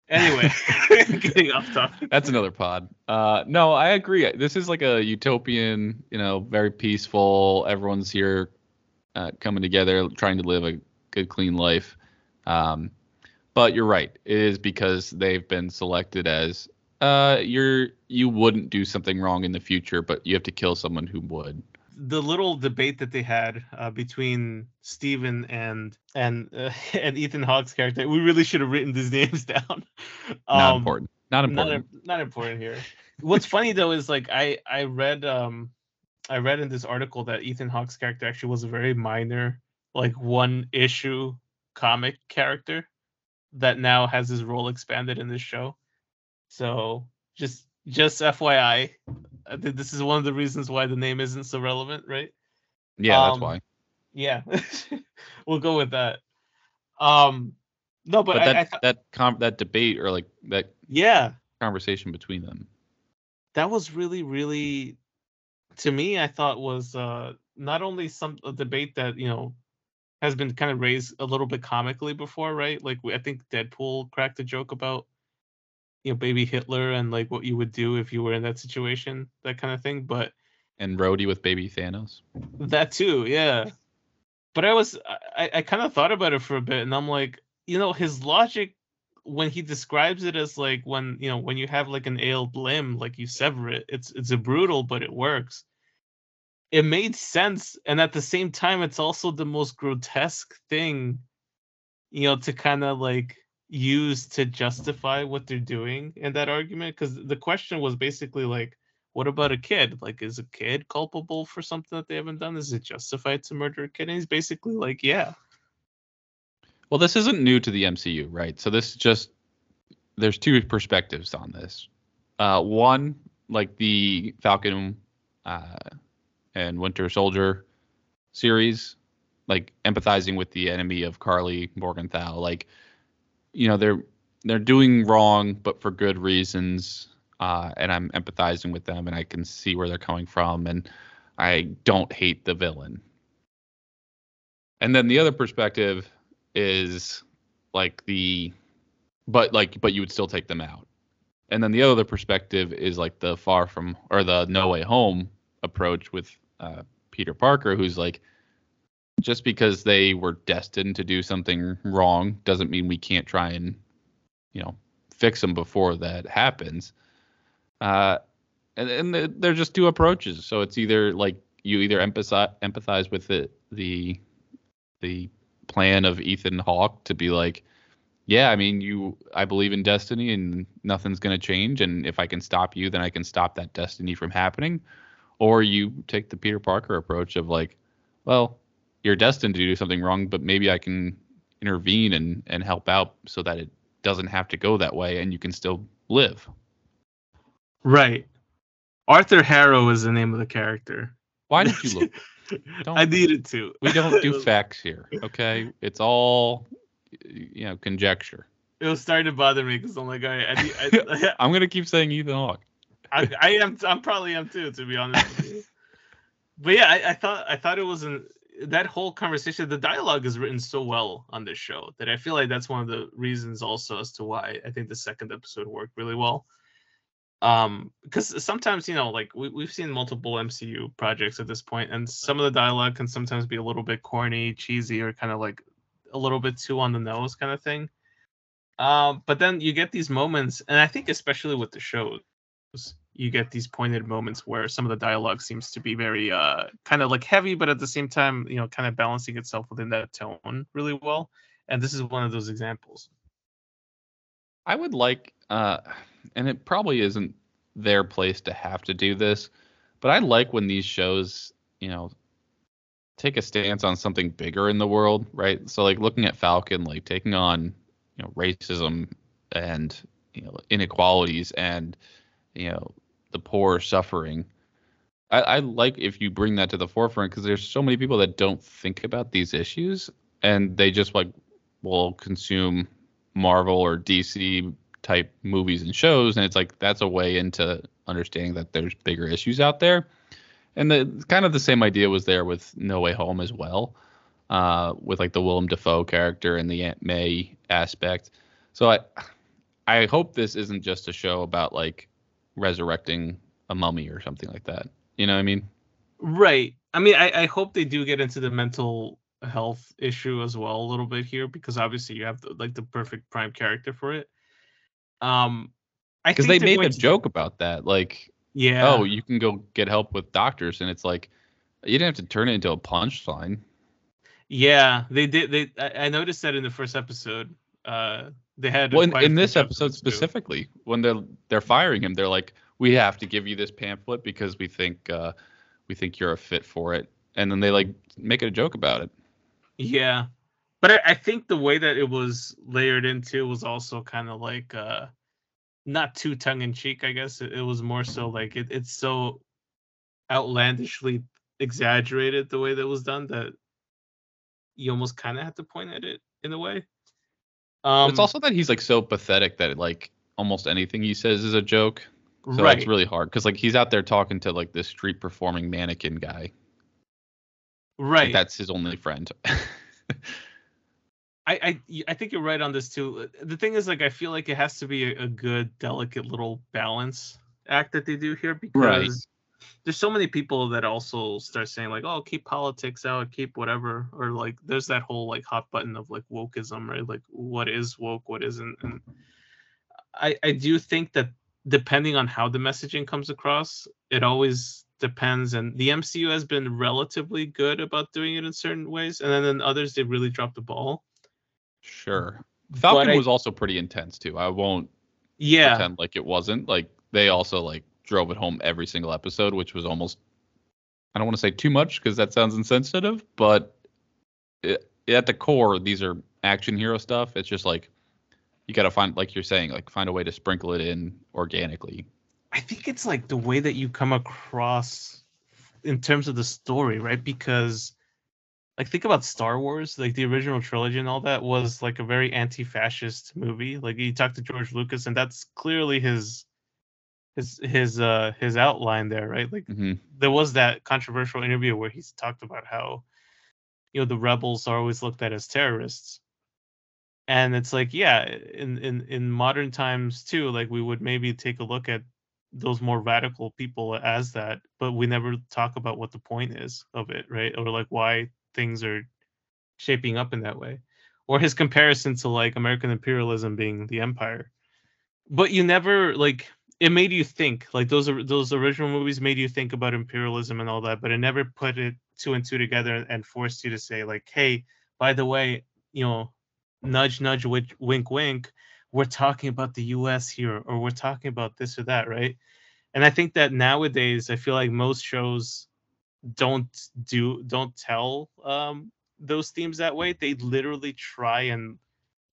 Anyway, [LAUGHS] [LAUGHS] getting off topic. That's another pod. Uh, no, I agree. This is like a utopian, you know, very peaceful. Everyone's here uh, coming together, trying to live a good, clean life. Um, but you're right. It is because they've been selected as uh, you're you wouldn't do something wrong in the future, but you have to kill someone who would. The little debate that they had uh, between Steven and and uh, [LAUGHS] and Ethan Hawke's character, we really should have written these [LAUGHS] names down. Not Um, important. Not Not, important. im- not important here. What's funny though is like I I read um I read in this article that Ethan Hawke's character actually was a very minor, like one issue comic character that now has his role expanded in this show. So just just FYI, this is one of the reasons why the name isn't so relevant, right? yeah, that's um, why. Yeah, [LAUGHS] we'll go with that. Um, no, but, But, that I thought- that com- that debate or like that yeah, conversation between them. that was really really to me i thought was uh not only some a debate that you know has been kind of raised a little bit comically before right like we, i think deadpool cracked a joke about you know baby Hitler and like what you would do if you were in that situation, that kind of thing. But and Rhodey with baby Thanos. That too, yeah. But I was I, I kind of thought about it for a bit and I'm like, you know, his logic when he describes it as like when you know when you have like an ailed limb, like you sever it, it's it's a brutal, but it works. It made sense, and at the same time, it's also the most grotesque thing, you know, to kind of like use to justify what they're doing in that argument. Because the question was basically like, what about a kid? Like, is a kid culpable for something that they haven't done? Is it justified to murder a kid? And he's basically like, yeah. Well, this isn't new to the MCU, right? So this just there's two perspectives on this. Uh, one, like the Falcon uh, and Winter Soldier series, like empathizing with the enemy of Karli Morgenthau, like you know they're they're doing wrong, but for good reasons uh, and I'm empathizing with them, and I can see where they're coming from, and I don't hate the villain. And then the other perspective is like the, but like, but you would still take them out. And then the other perspective is like the far from or the no way home approach with uh, Peter Parker, who's like, just because they were destined to do something wrong doesn't mean we can't try and, you know, fix them before that happens. Uh, and, and they're just two approaches. So it's either like you either empathize empathize with the the the plan of Ethan Hawke to be like, yeah, I mean, you, I believe in destiny and nothing's going to change. And if I can stop you, then I can stop that destiny from happening. Or you take the Peter Parker approach of like, well, you're destined to do something wrong, but maybe I can intervene and, and help out so that it doesn't have to go that way and you can still live. Right. Arthur Harrow is the name of the character. Why did you look? [LAUGHS] I needed to. we don't do [LAUGHS] facts here, okay? It's all, you know, conjecture. It was starting to bother me because I'm like, all right, I, I, [LAUGHS] I'm gonna keep saying Ethan Hawke. I, I am. I'm probably am too, to be honest. but yeah, I, I thought I thought it was an that whole conversation. The dialogue is written so well on this show that I feel like that's one of the reasons also as to why I think the second episode worked really well um because sometimes you know like we, we've seen multiple mcu projects at this point and some of the dialogue can sometimes be a little bit corny cheesy or kind of like a little bit too on the nose kind of thing um but then you get these moments and i think especially with the shows you get these pointed moments where some of the dialogue seems to be very uh kind of like heavy but at the same time you know kind of balancing itself within that tone really well and this is one of those examples I would like, uh, and it probably isn't their place to have to do this, but I like when these shows, you know, take a stance on something bigger in the world, right? So like looking at Falcon, like taking on, you know, racism and you know inequalities and you know the poor suffering. I, I like if you bring that to the forefront because there's so many people that don't think about these issues and they just like will consume Marvel or DC type movies and shows, and it's like that's a way into understanding that there's bigger issues out there. And the kind of the same idea was there with No Way Home as well, uh, with like the Willem Dafoe character and the Aunt May aspect. So I, I hope this isn't just a show about like resurrecting a mummy or something like that. You know what I mean? Right. I mean, I, I hope they do get into the mental health issue as well a little bit here because obviously you have the, like the perfect prime character for it. Um, I because they made a to... joke about that, like, yeah, oh, you can go get help with doctors, and it's like you didn't have to turn it into a punchline. Yeah, they did. They I, I noticed that in the first episode. Uh, they had well, in, in this episode specifically too. when they're they're firing him, they're like, we have to give you this pamphlet because we think uh, we think you're a fit for it, and then they like make it a joke about it. Yeah, but I, I think the way that it was layered into was also kind of like uh, not too tongue in cheek. I guess it, it, was more so like it, it's so outlandishly exaggerated the way that it was done that you almost kind of have to point at it in a way. Um, it's also that he's like so pathetic that like almost anything he says is a joke. So right. it's really hard because like he's out there talking to like this street performing mannequin guy Right. Like that's his only friend. [LAUGHS] I, I I think you're right on this too. The thing is, like, I feel like it has to be a, a good, delicate little balance act that they do here because Right. There's so many people that also start saying like, oh, keep politics out, keep whatever, or like, there's that whole like hot button of like wokeism, right? Like, what is woke, what isn't, and I I do think that depending on how the messaging comes across, it always depends. And the MCU has been relatively good about doing it in certain ways, and then in others they really dropped the ball. Sure. Falcon I- was also pretty intense too. I won't Yeah, pretend like it wasn't. Like they also like drove it home every single episode, which was almost I don't want to say too much because that sounds insensitive, but it, at the core, these are action hero stuff. It's just like you got to find, like you're saying, like find a way to sprinkle it in organically. I think it's like the way that you come across in terms of the story, right? Because like think about Star Wars, like the original trilogy and all that was like a very anti-fascist movie. Like you talk to George Lucas and that's clearly his his his uh his outline there, right? Like hmm there was that controversial interview where he's talked about how you know the rebels are always looked at as terrorists. And it's like yeah in in in modern times too like we would maybe take a look at those more radical people as that but we never talk about what the point is of it right? Or like why things are shaping up in that way. Or his comparison to like american imperialism being the empire. But you never like it made you think like those those original movies made you think about imperialism and all that but it never put it two and two together and forced you to say like hey by the way you know nudge nudge wink wink we're talking about the us here or we're talking about this or that right? And i think that nowadays i feel like most shows don't do don't tell um those themes that way. They literally try and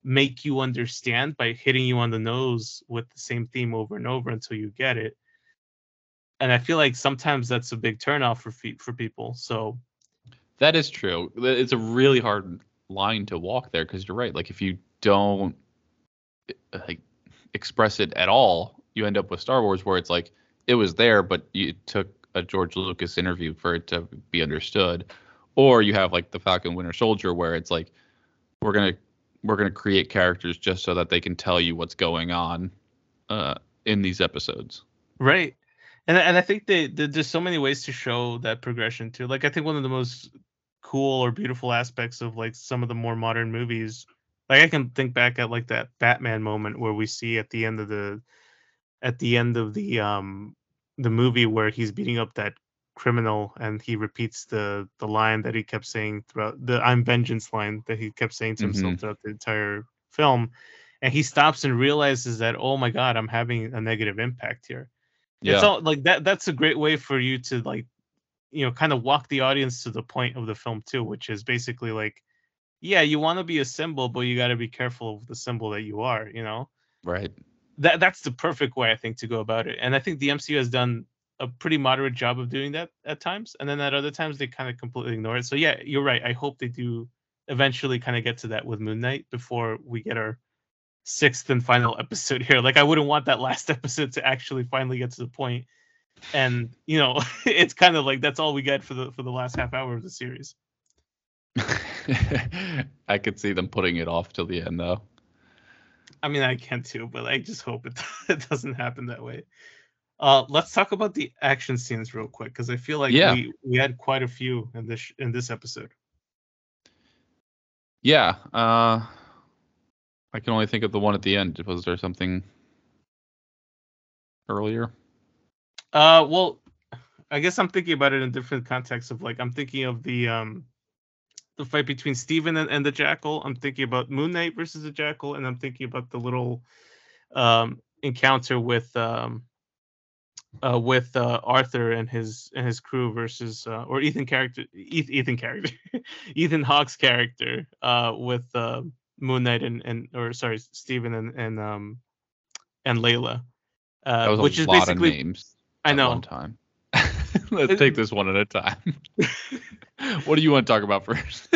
make you understand by hitting you on the nose with the same theme over and over until you get it. And I feel like sometimes that's a big turnoff for for people. So That is true. It's a really hard line to walk there because you're right. Like if you don't uh, like express it at all, you end up with Star Wars where it's like it was there, but you it took a George Lucas interview for it to be understood. Or you have like the Falcon Winter Soldier where it's like we're gonna we're gonna create characters just so that they can tell you what's going on uh, in these episodes. right, and and I think they, they there's so many ways to show that progression too. Like I think one of the most cool or beautiful aspects of like some of the more modern movies, like I can think back at like that Batman moment where we see at the end of the at the end of the um the movie where he's beating up that criminal and he repeats the the line that he kept saying throughout the I'm vengeance line that he kept saying to mm-hmm. himself throughout the entire film and he stops and realizes that oh my god I'm having a negative impact here it's all like that that's a great way for you to like you know kind of walk the audience to the point of the film too which is basically like yeah you want to be a symbol but you got to be careful of the symbol that you are you know right. that that's the perfect way I think to go about it. And I think the MCU has done a pretty moderate job of doing that at times, and then at other times they kind of completely ignore it. So yeah, you're right. I hope they do eventually kind of get to that with Moon Knight before we get our sixth and final [LAUGHS] episode here. Like I wouldn't want that last [LAUGHS] episode to actually finally get to the point. And you know, [LAUGHS] it's kind of like that's all we get for the for the last half hour of the series. I could see them putting it off till the end though. I mean, I can too, but I just hope it, it doesn't happen that way. Uh, let's talk about the action scenes real quick because I feel like Yeah. we, we had quite a few in this sh- in this episode. Yeah. Uh, I can only think of the one at the end. Was there something earlier? Uh, well, I guess I'm thinking about it in different contexts of like I'm thinking of the um the fight between Steven and, and the Jackal. I'm thinking about Moon Knight versus the Jackal, and I'm thinking about the little um encounter with um uh with uh Arthur and his and his crew versus uh or Ethan character Ethan, Ethan character [LAUGHS] Ethan Hawke's character uh with uh Moon Knight and and or sorry Steven and and um and Layla. That Uh, was a which is basically of names. I know One time. [LAUGHS] Let's take this one at a time. [LAUGHS] what do you want to talk about first?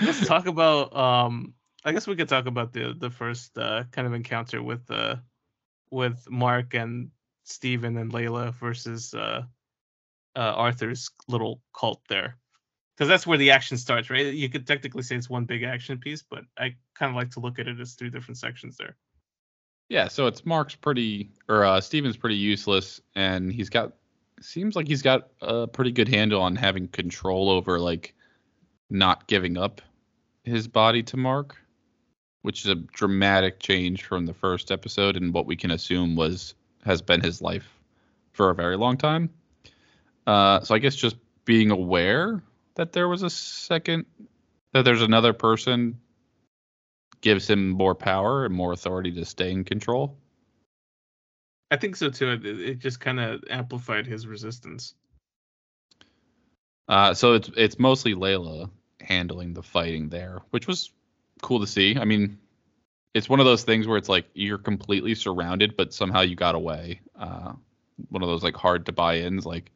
let's talk about um i guess we could talk about the the first uh kind of encounter with uh with mark and Steven and layla versus uh uh arthur's little cult there because that's where the action starts, right? You could technically say it's one big action piece, but I kind of like to look at it as three different sections there. Yeah, so it's Mark's pretty or uh Steven's pretty useless and he's got seems like he's got a pretty good handle on having control over like not giving up his body to Mark, which is a dramatic change from the first episode and what we can assume was has been his life for a very long time. Uh so I guess just being aware that there was a second that there's another person gives him more power and more authority to stay in control. I think so too. It, it just kind of amplified his resistance. Uh, so it's it's mostly Layla handling the fighting there, which was cool to see. I mean, it's one of those things where it's like you're completely surrounded, but somehow you got away. Uh, one of those like hard to buy ins. Like,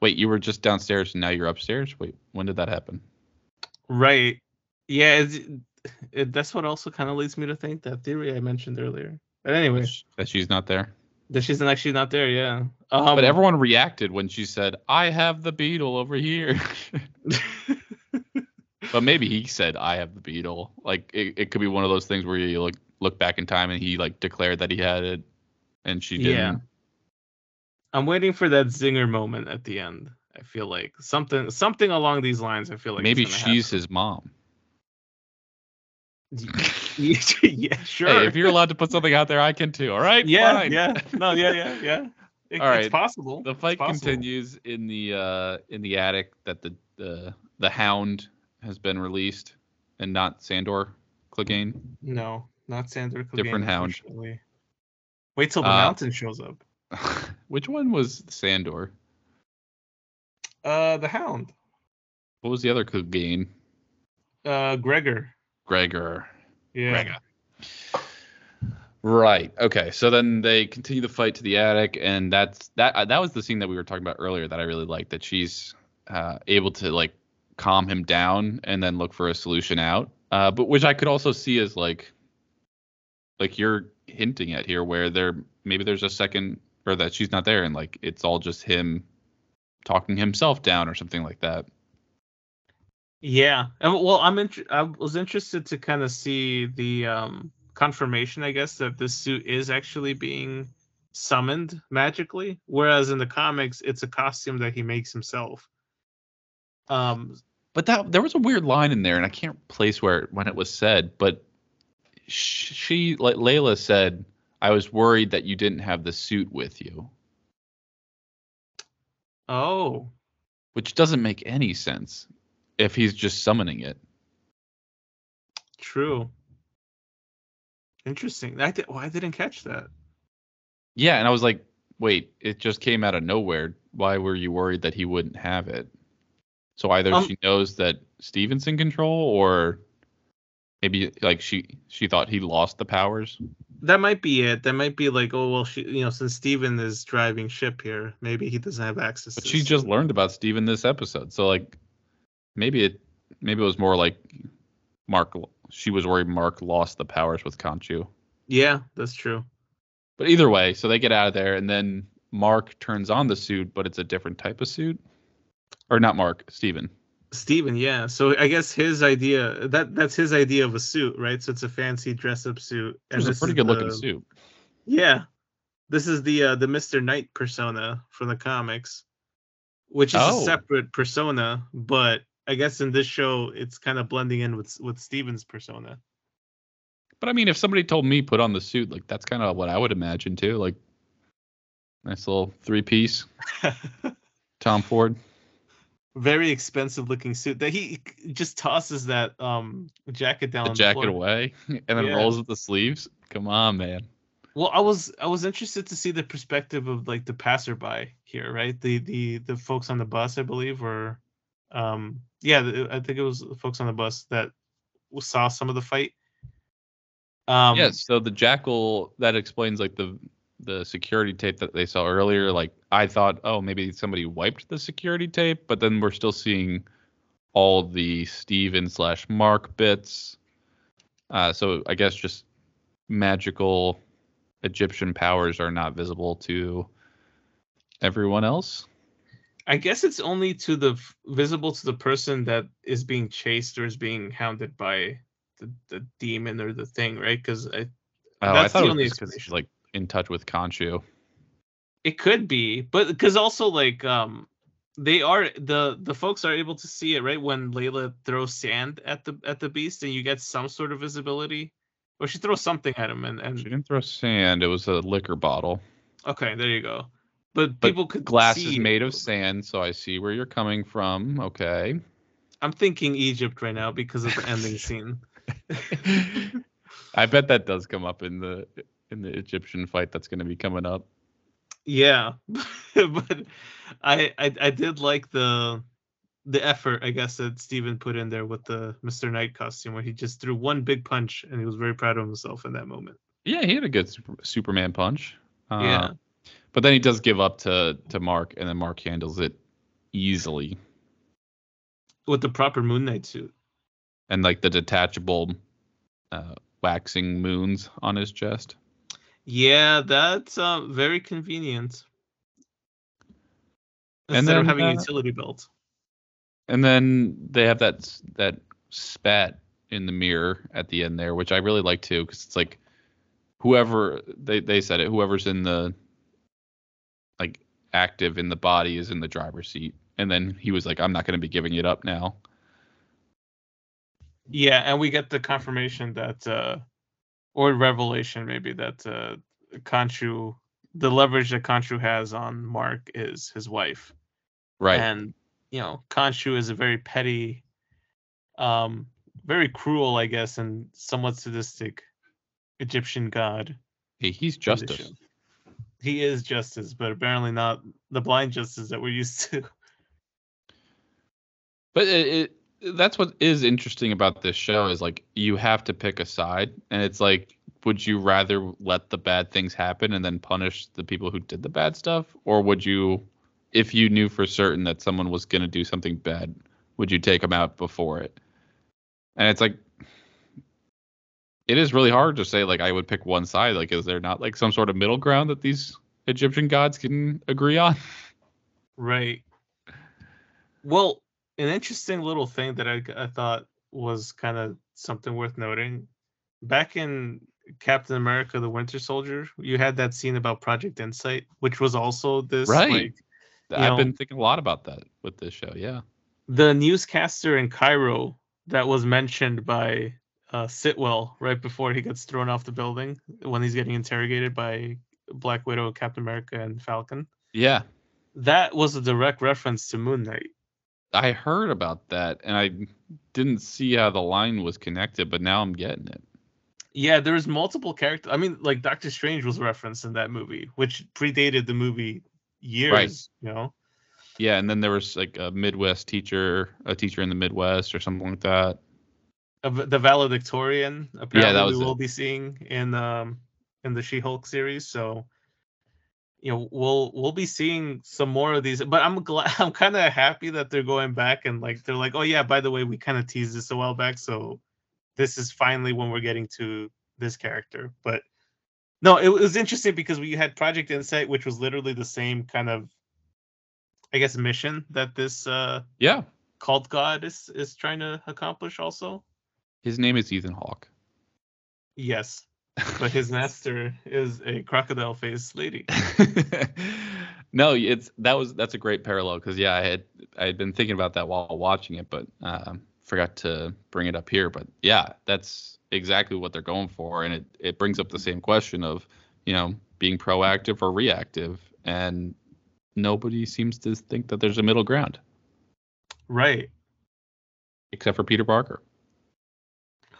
wait, you were just downstairs and now you're upstairs. Wait, when did that happen? Right. Yeah. It's, it, that's what also kind of leads me to think that theory I mentioned earlier. But anyway, that she's not there. That she's actually not there. Yeah. Um, but everyone reacted when she said, "I have the beetle over here." [LAUGHS] but maybe he said, "I have the beetle." Like it, it could be one of those things where you look look back in time and he like declared that he had it, and she didn't. Yeah. I'm waiting for that zinger moment at the end. I feel like something something along these lines. I feel like maybe she's happen. his mom. [LAUGHS] yeah, sure. Hey, if you're allowed to put something out there, I can too. All right. Yeah, Fine. yeah. No, yeah, yeah, yeah. [LAUGHS] It, all right. It's possible. The fight possible. continues in the uh in the attic that the the the Hound has been released, and not Sandor Clegane. No, not Sandor Clegane. Different Hound. Wait till the uh, mountain shows up. [LAUGHS] which one was Sandor? Uh, the Hound. What was the other Clegane? Uh, Gregor. Gregor. Yeah. Gregor. Right. Okay. So then they continue the fight to the attic, and that's that. Uh, that was the scene that we were talking about earlier that I really liked. That she's uh, able to like calm him down and then look for a solution out. Uh, but which I could also see as like, like you're hinting at here, where there maybe there's a second or that she's not there, and like it's all just him talking himself down or something like that. Yeah. Well, I'm int- I was interested to kind of see the um, confirmation, I guess, that this suit is actually being summoned magically, whereas in the comics, it's a costume that he makes himself. Um, but that there was a weird line in there, and I can't place where when it was said, but she, like Layla said, I was worried that you didn't have the suit with you. Oh. Which doesn't make any sense if he's just summoning it. True. Interesting. I did, well, I didn't catch that. Yeah, and I was like, wait, it just came out of nowhere. Why were you worried that he wouldn't have it? So either um, she knows that Steven's in control, or maybe like she she thought he lost the powers. That might be it. That might be like, oh well, she you know since Steven is driving ship here, maybe he doesn't have access. But she just learned about Steven this episode, so like maybe it maybe it was more like Mark. She was worried Mark lost the powers with Khonshu. Yeah, that's true. But either way, so they get out of there, and then Mark turns on the suit, but it's a different type of suit. Or not Mark, Steven. Steven, yeah. So I guess his idea that that's his idea of a suit, right? So it's a fancy dress up suit. And it's a pretty good the, looking suit. Yeah. This is the uh, the Mr. Knight persona from the comics, which is oh. a separate persona, but I guess in this show it's kind of blending in with with Steven's persona. But I mean, if somebody told me put on the suit, like that's kind of what I would imagine too. Like nice little three piece. [LAUGHS] Tom Ford. Very expensive looking suit that he just tosses that um jacket down. The jacket the away [LAUGHS] and then yeah. rolls with the sleeves. Come on, man. Well, I was I was interested to see the perspective of like the passerby here, right? The the the folks on the bus, I believe, were um yeah, I think it was the folks on the bus that saw some of the fight. Um, yeah, so the jackal that explains like the the security tape that they saw earlier. Like I thought, oh, maybe somebody wiped the security tape, but then we're still seeing all the Steven slash Mark bits. Uh, so I guess just magical Egyptian powers are not visible to everyone else. I guess it's only to the visible to the person that is being chased or is being hounded by the, the demon or the thing, right? Because Oh, I That's thought the only explanation. like in touch with Khonshu. it could be, but because also like um they are the the folks are able to see it right when Layla throws sand at the at the beast and you get some sort of visibility, or she throws something at him and and She didn't throw sand. It was a liquor bottle. okay there you go. But, But people could Glass is made of sand, so I see where you're coming from. Okay. I'm thinking Egypt right now because of the ending [LAUGHS] scene. I bet that does come up in the in the Egyptian fight that's going to be coming up. Yeah, [LAUGHS] but I, I I did like the the effort I guess that Steven put in there with the Mr. Knight costume where he just threw one big punch and he was very proud of himself in that moment. Yeah, he had a good super, Superman punch. Uh, Yeah. But then he does give up to to Mark, and then Mark handles it easily. With the proper Moon Knight suit. And like the detachable uh, waxing moons on his chest. Yeah, that's uh, very convenient. And Instead of then, having a uh, utility belt. And then they have that that spat in the mirror at the end there, which I really like too, because it's like whoever they they said it, whoever's in the like active in the body is in the driver's seat. And then he was like, I'm not going to be giving it up now. Yeah, and we get the confirmation that uh or revelation maybe that uh Khonshu the leverage that Khonshu has on Mark is his wife. Right. And you know, Khonshu is a very petty um very cruel, I guess, and somewhat sadistic Egyptian god. Hey, he's justice. position. He is justice, but apparently not the blind justice that we're used to. But it, it that's what is interesting about this show is like you have to pick a side, and it's like, would you rather let the bad things happen and then punish the people who did the bad stuff, or would you, if you knew for certain that someone was going to do something bad, would you take them out before it? And it's like, it is really hard to say like I would pick one side. Like, is there not like some sort of middle ground that these Egyptian gods can agree on? Right. Well, an interesting little thing that I, I thought was kind of something worth noting. Back in Captain America: The Winter Soldier, you had that scene about Project Insight, which was also this Right. like I've know- been thinking a lot about that with this show. Yeah. the newscaster in Cairo that was mentioned by uh, Sitwell right before he gets thrown off the building when he's getting interrogated by Black Widow, Captain America, and Falcon. Yeah. That was a direct reference to Moon Knight. I heard about that and I didn't see how the line was connected, but now I'm getting it. Yeah, there's multiple characters. I mean, like Doctor Strange was referenced in that movie, which predated the movie years. You know. Yeah, and then there was like a Midwest teacher, a teacher in the Midwest or something like that. The valedictorian apparently was we it. will be seeing in um in the She-Hulk series so you know we'll we'll be seeing some more of these but I'm glad [LAUGHS] I'm kind of happy that they're going back and like they're like oh yeah by the way we kind of teased this a while back so this is finally when we're getting to this character but no it was interesting because we had Project Insight which was literally the same kind of I guess mission that this uh Yeah. cult god is is trying to accomplish also His name is Ethan Hawke. Yes, but his master is a crocodile faced lady. [LAUGHS] no, it's that was that's a great parallel because yeah, I had I had been thinking about that while watching it, but um, forgot to bring it up here. But yeah, that's exactly what they're going for, and it it brings up the same question of you know being proactive or reactive, and nobody seems to think that there's a middle ground Right. except for Peter Parker.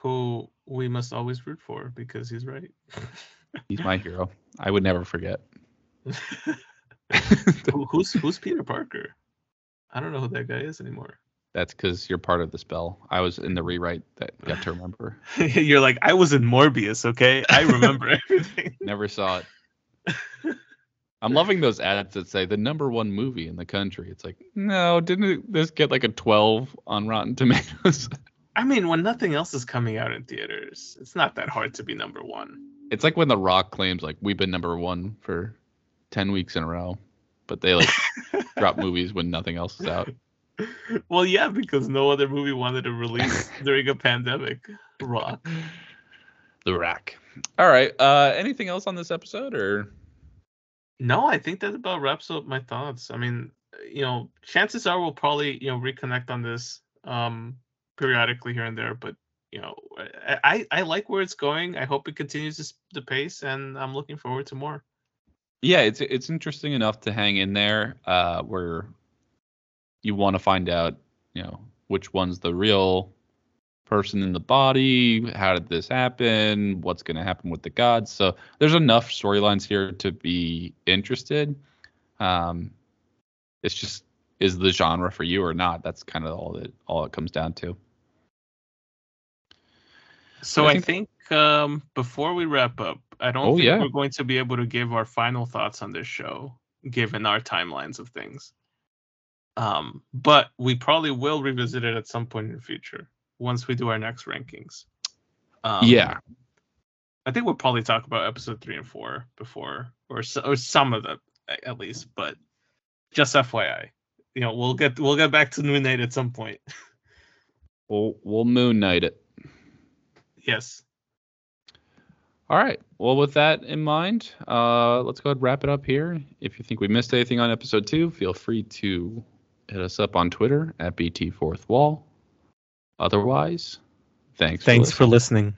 Who we must always root for because he's right. [LAUGHS] He's my hero. I would never forget. [LAUGHS] Who's who's [LAUGHS] Peter Parker? I don't know who that guy is anymore. That's because you're part of the spell. I was in the rewrite that got to remember. You're like, I was in Morbius, okay? I remember everything. Never saw it. I'm loving those ads that say the number one movie in the country. It's like, no, didn't this get like a 12 on Rotten Tomatoes? I mean, when nothing else is coming out in theaters, it's not that hard to be number one. it's like when The Rock claims like we've been number one for 10 weeks in a row, but they like [LAUGHS] drop movies when nothing else is out. well, yeah, because no other movie wanted to release [LAUGHS] during a pandemic. Rock. The rack. All right. Uh, anything else on this episode, or No, I think that about wraps up my thoughts. I mean, you know, chances are we'll probably you know reconnect on this um periodically here and there, but you know, I I, like where it's going. I hope it continues this, the pace, and I'm looking forward to more. yeah, it's it's interesting enough to hang in there. Uh, where you want to find out, you know, which one's the real person in the body. How did this happen? What's going to happen with the gods? So there's enough storylines here to be interested. Um, it's just is the genre for you or not? That's kind of all that all it comes down to. So I I think- think, um, before we wrap up, I don't Oh, think yeah. we're going to be able to give our final thoughts on this show, given our timelines of things. Um, but we probably will revisit it at some point in the future once we do our next rankings. Um, yeah, I think we'll probably talk about episode three and four before, or or some of them at least. But just FYI, you know, we'll get we'll get back to Moon Knight at some point. [LAUGHS] we'll we'll moon knight it. Yes. All right. Well, with that in mind, uh, let's go ahead and wrap it up here. If you think we missed anything on episode two, feel free to hit us up on Twitter at BT Fourth Wall. Otherwise, thanks. Thanks for listening.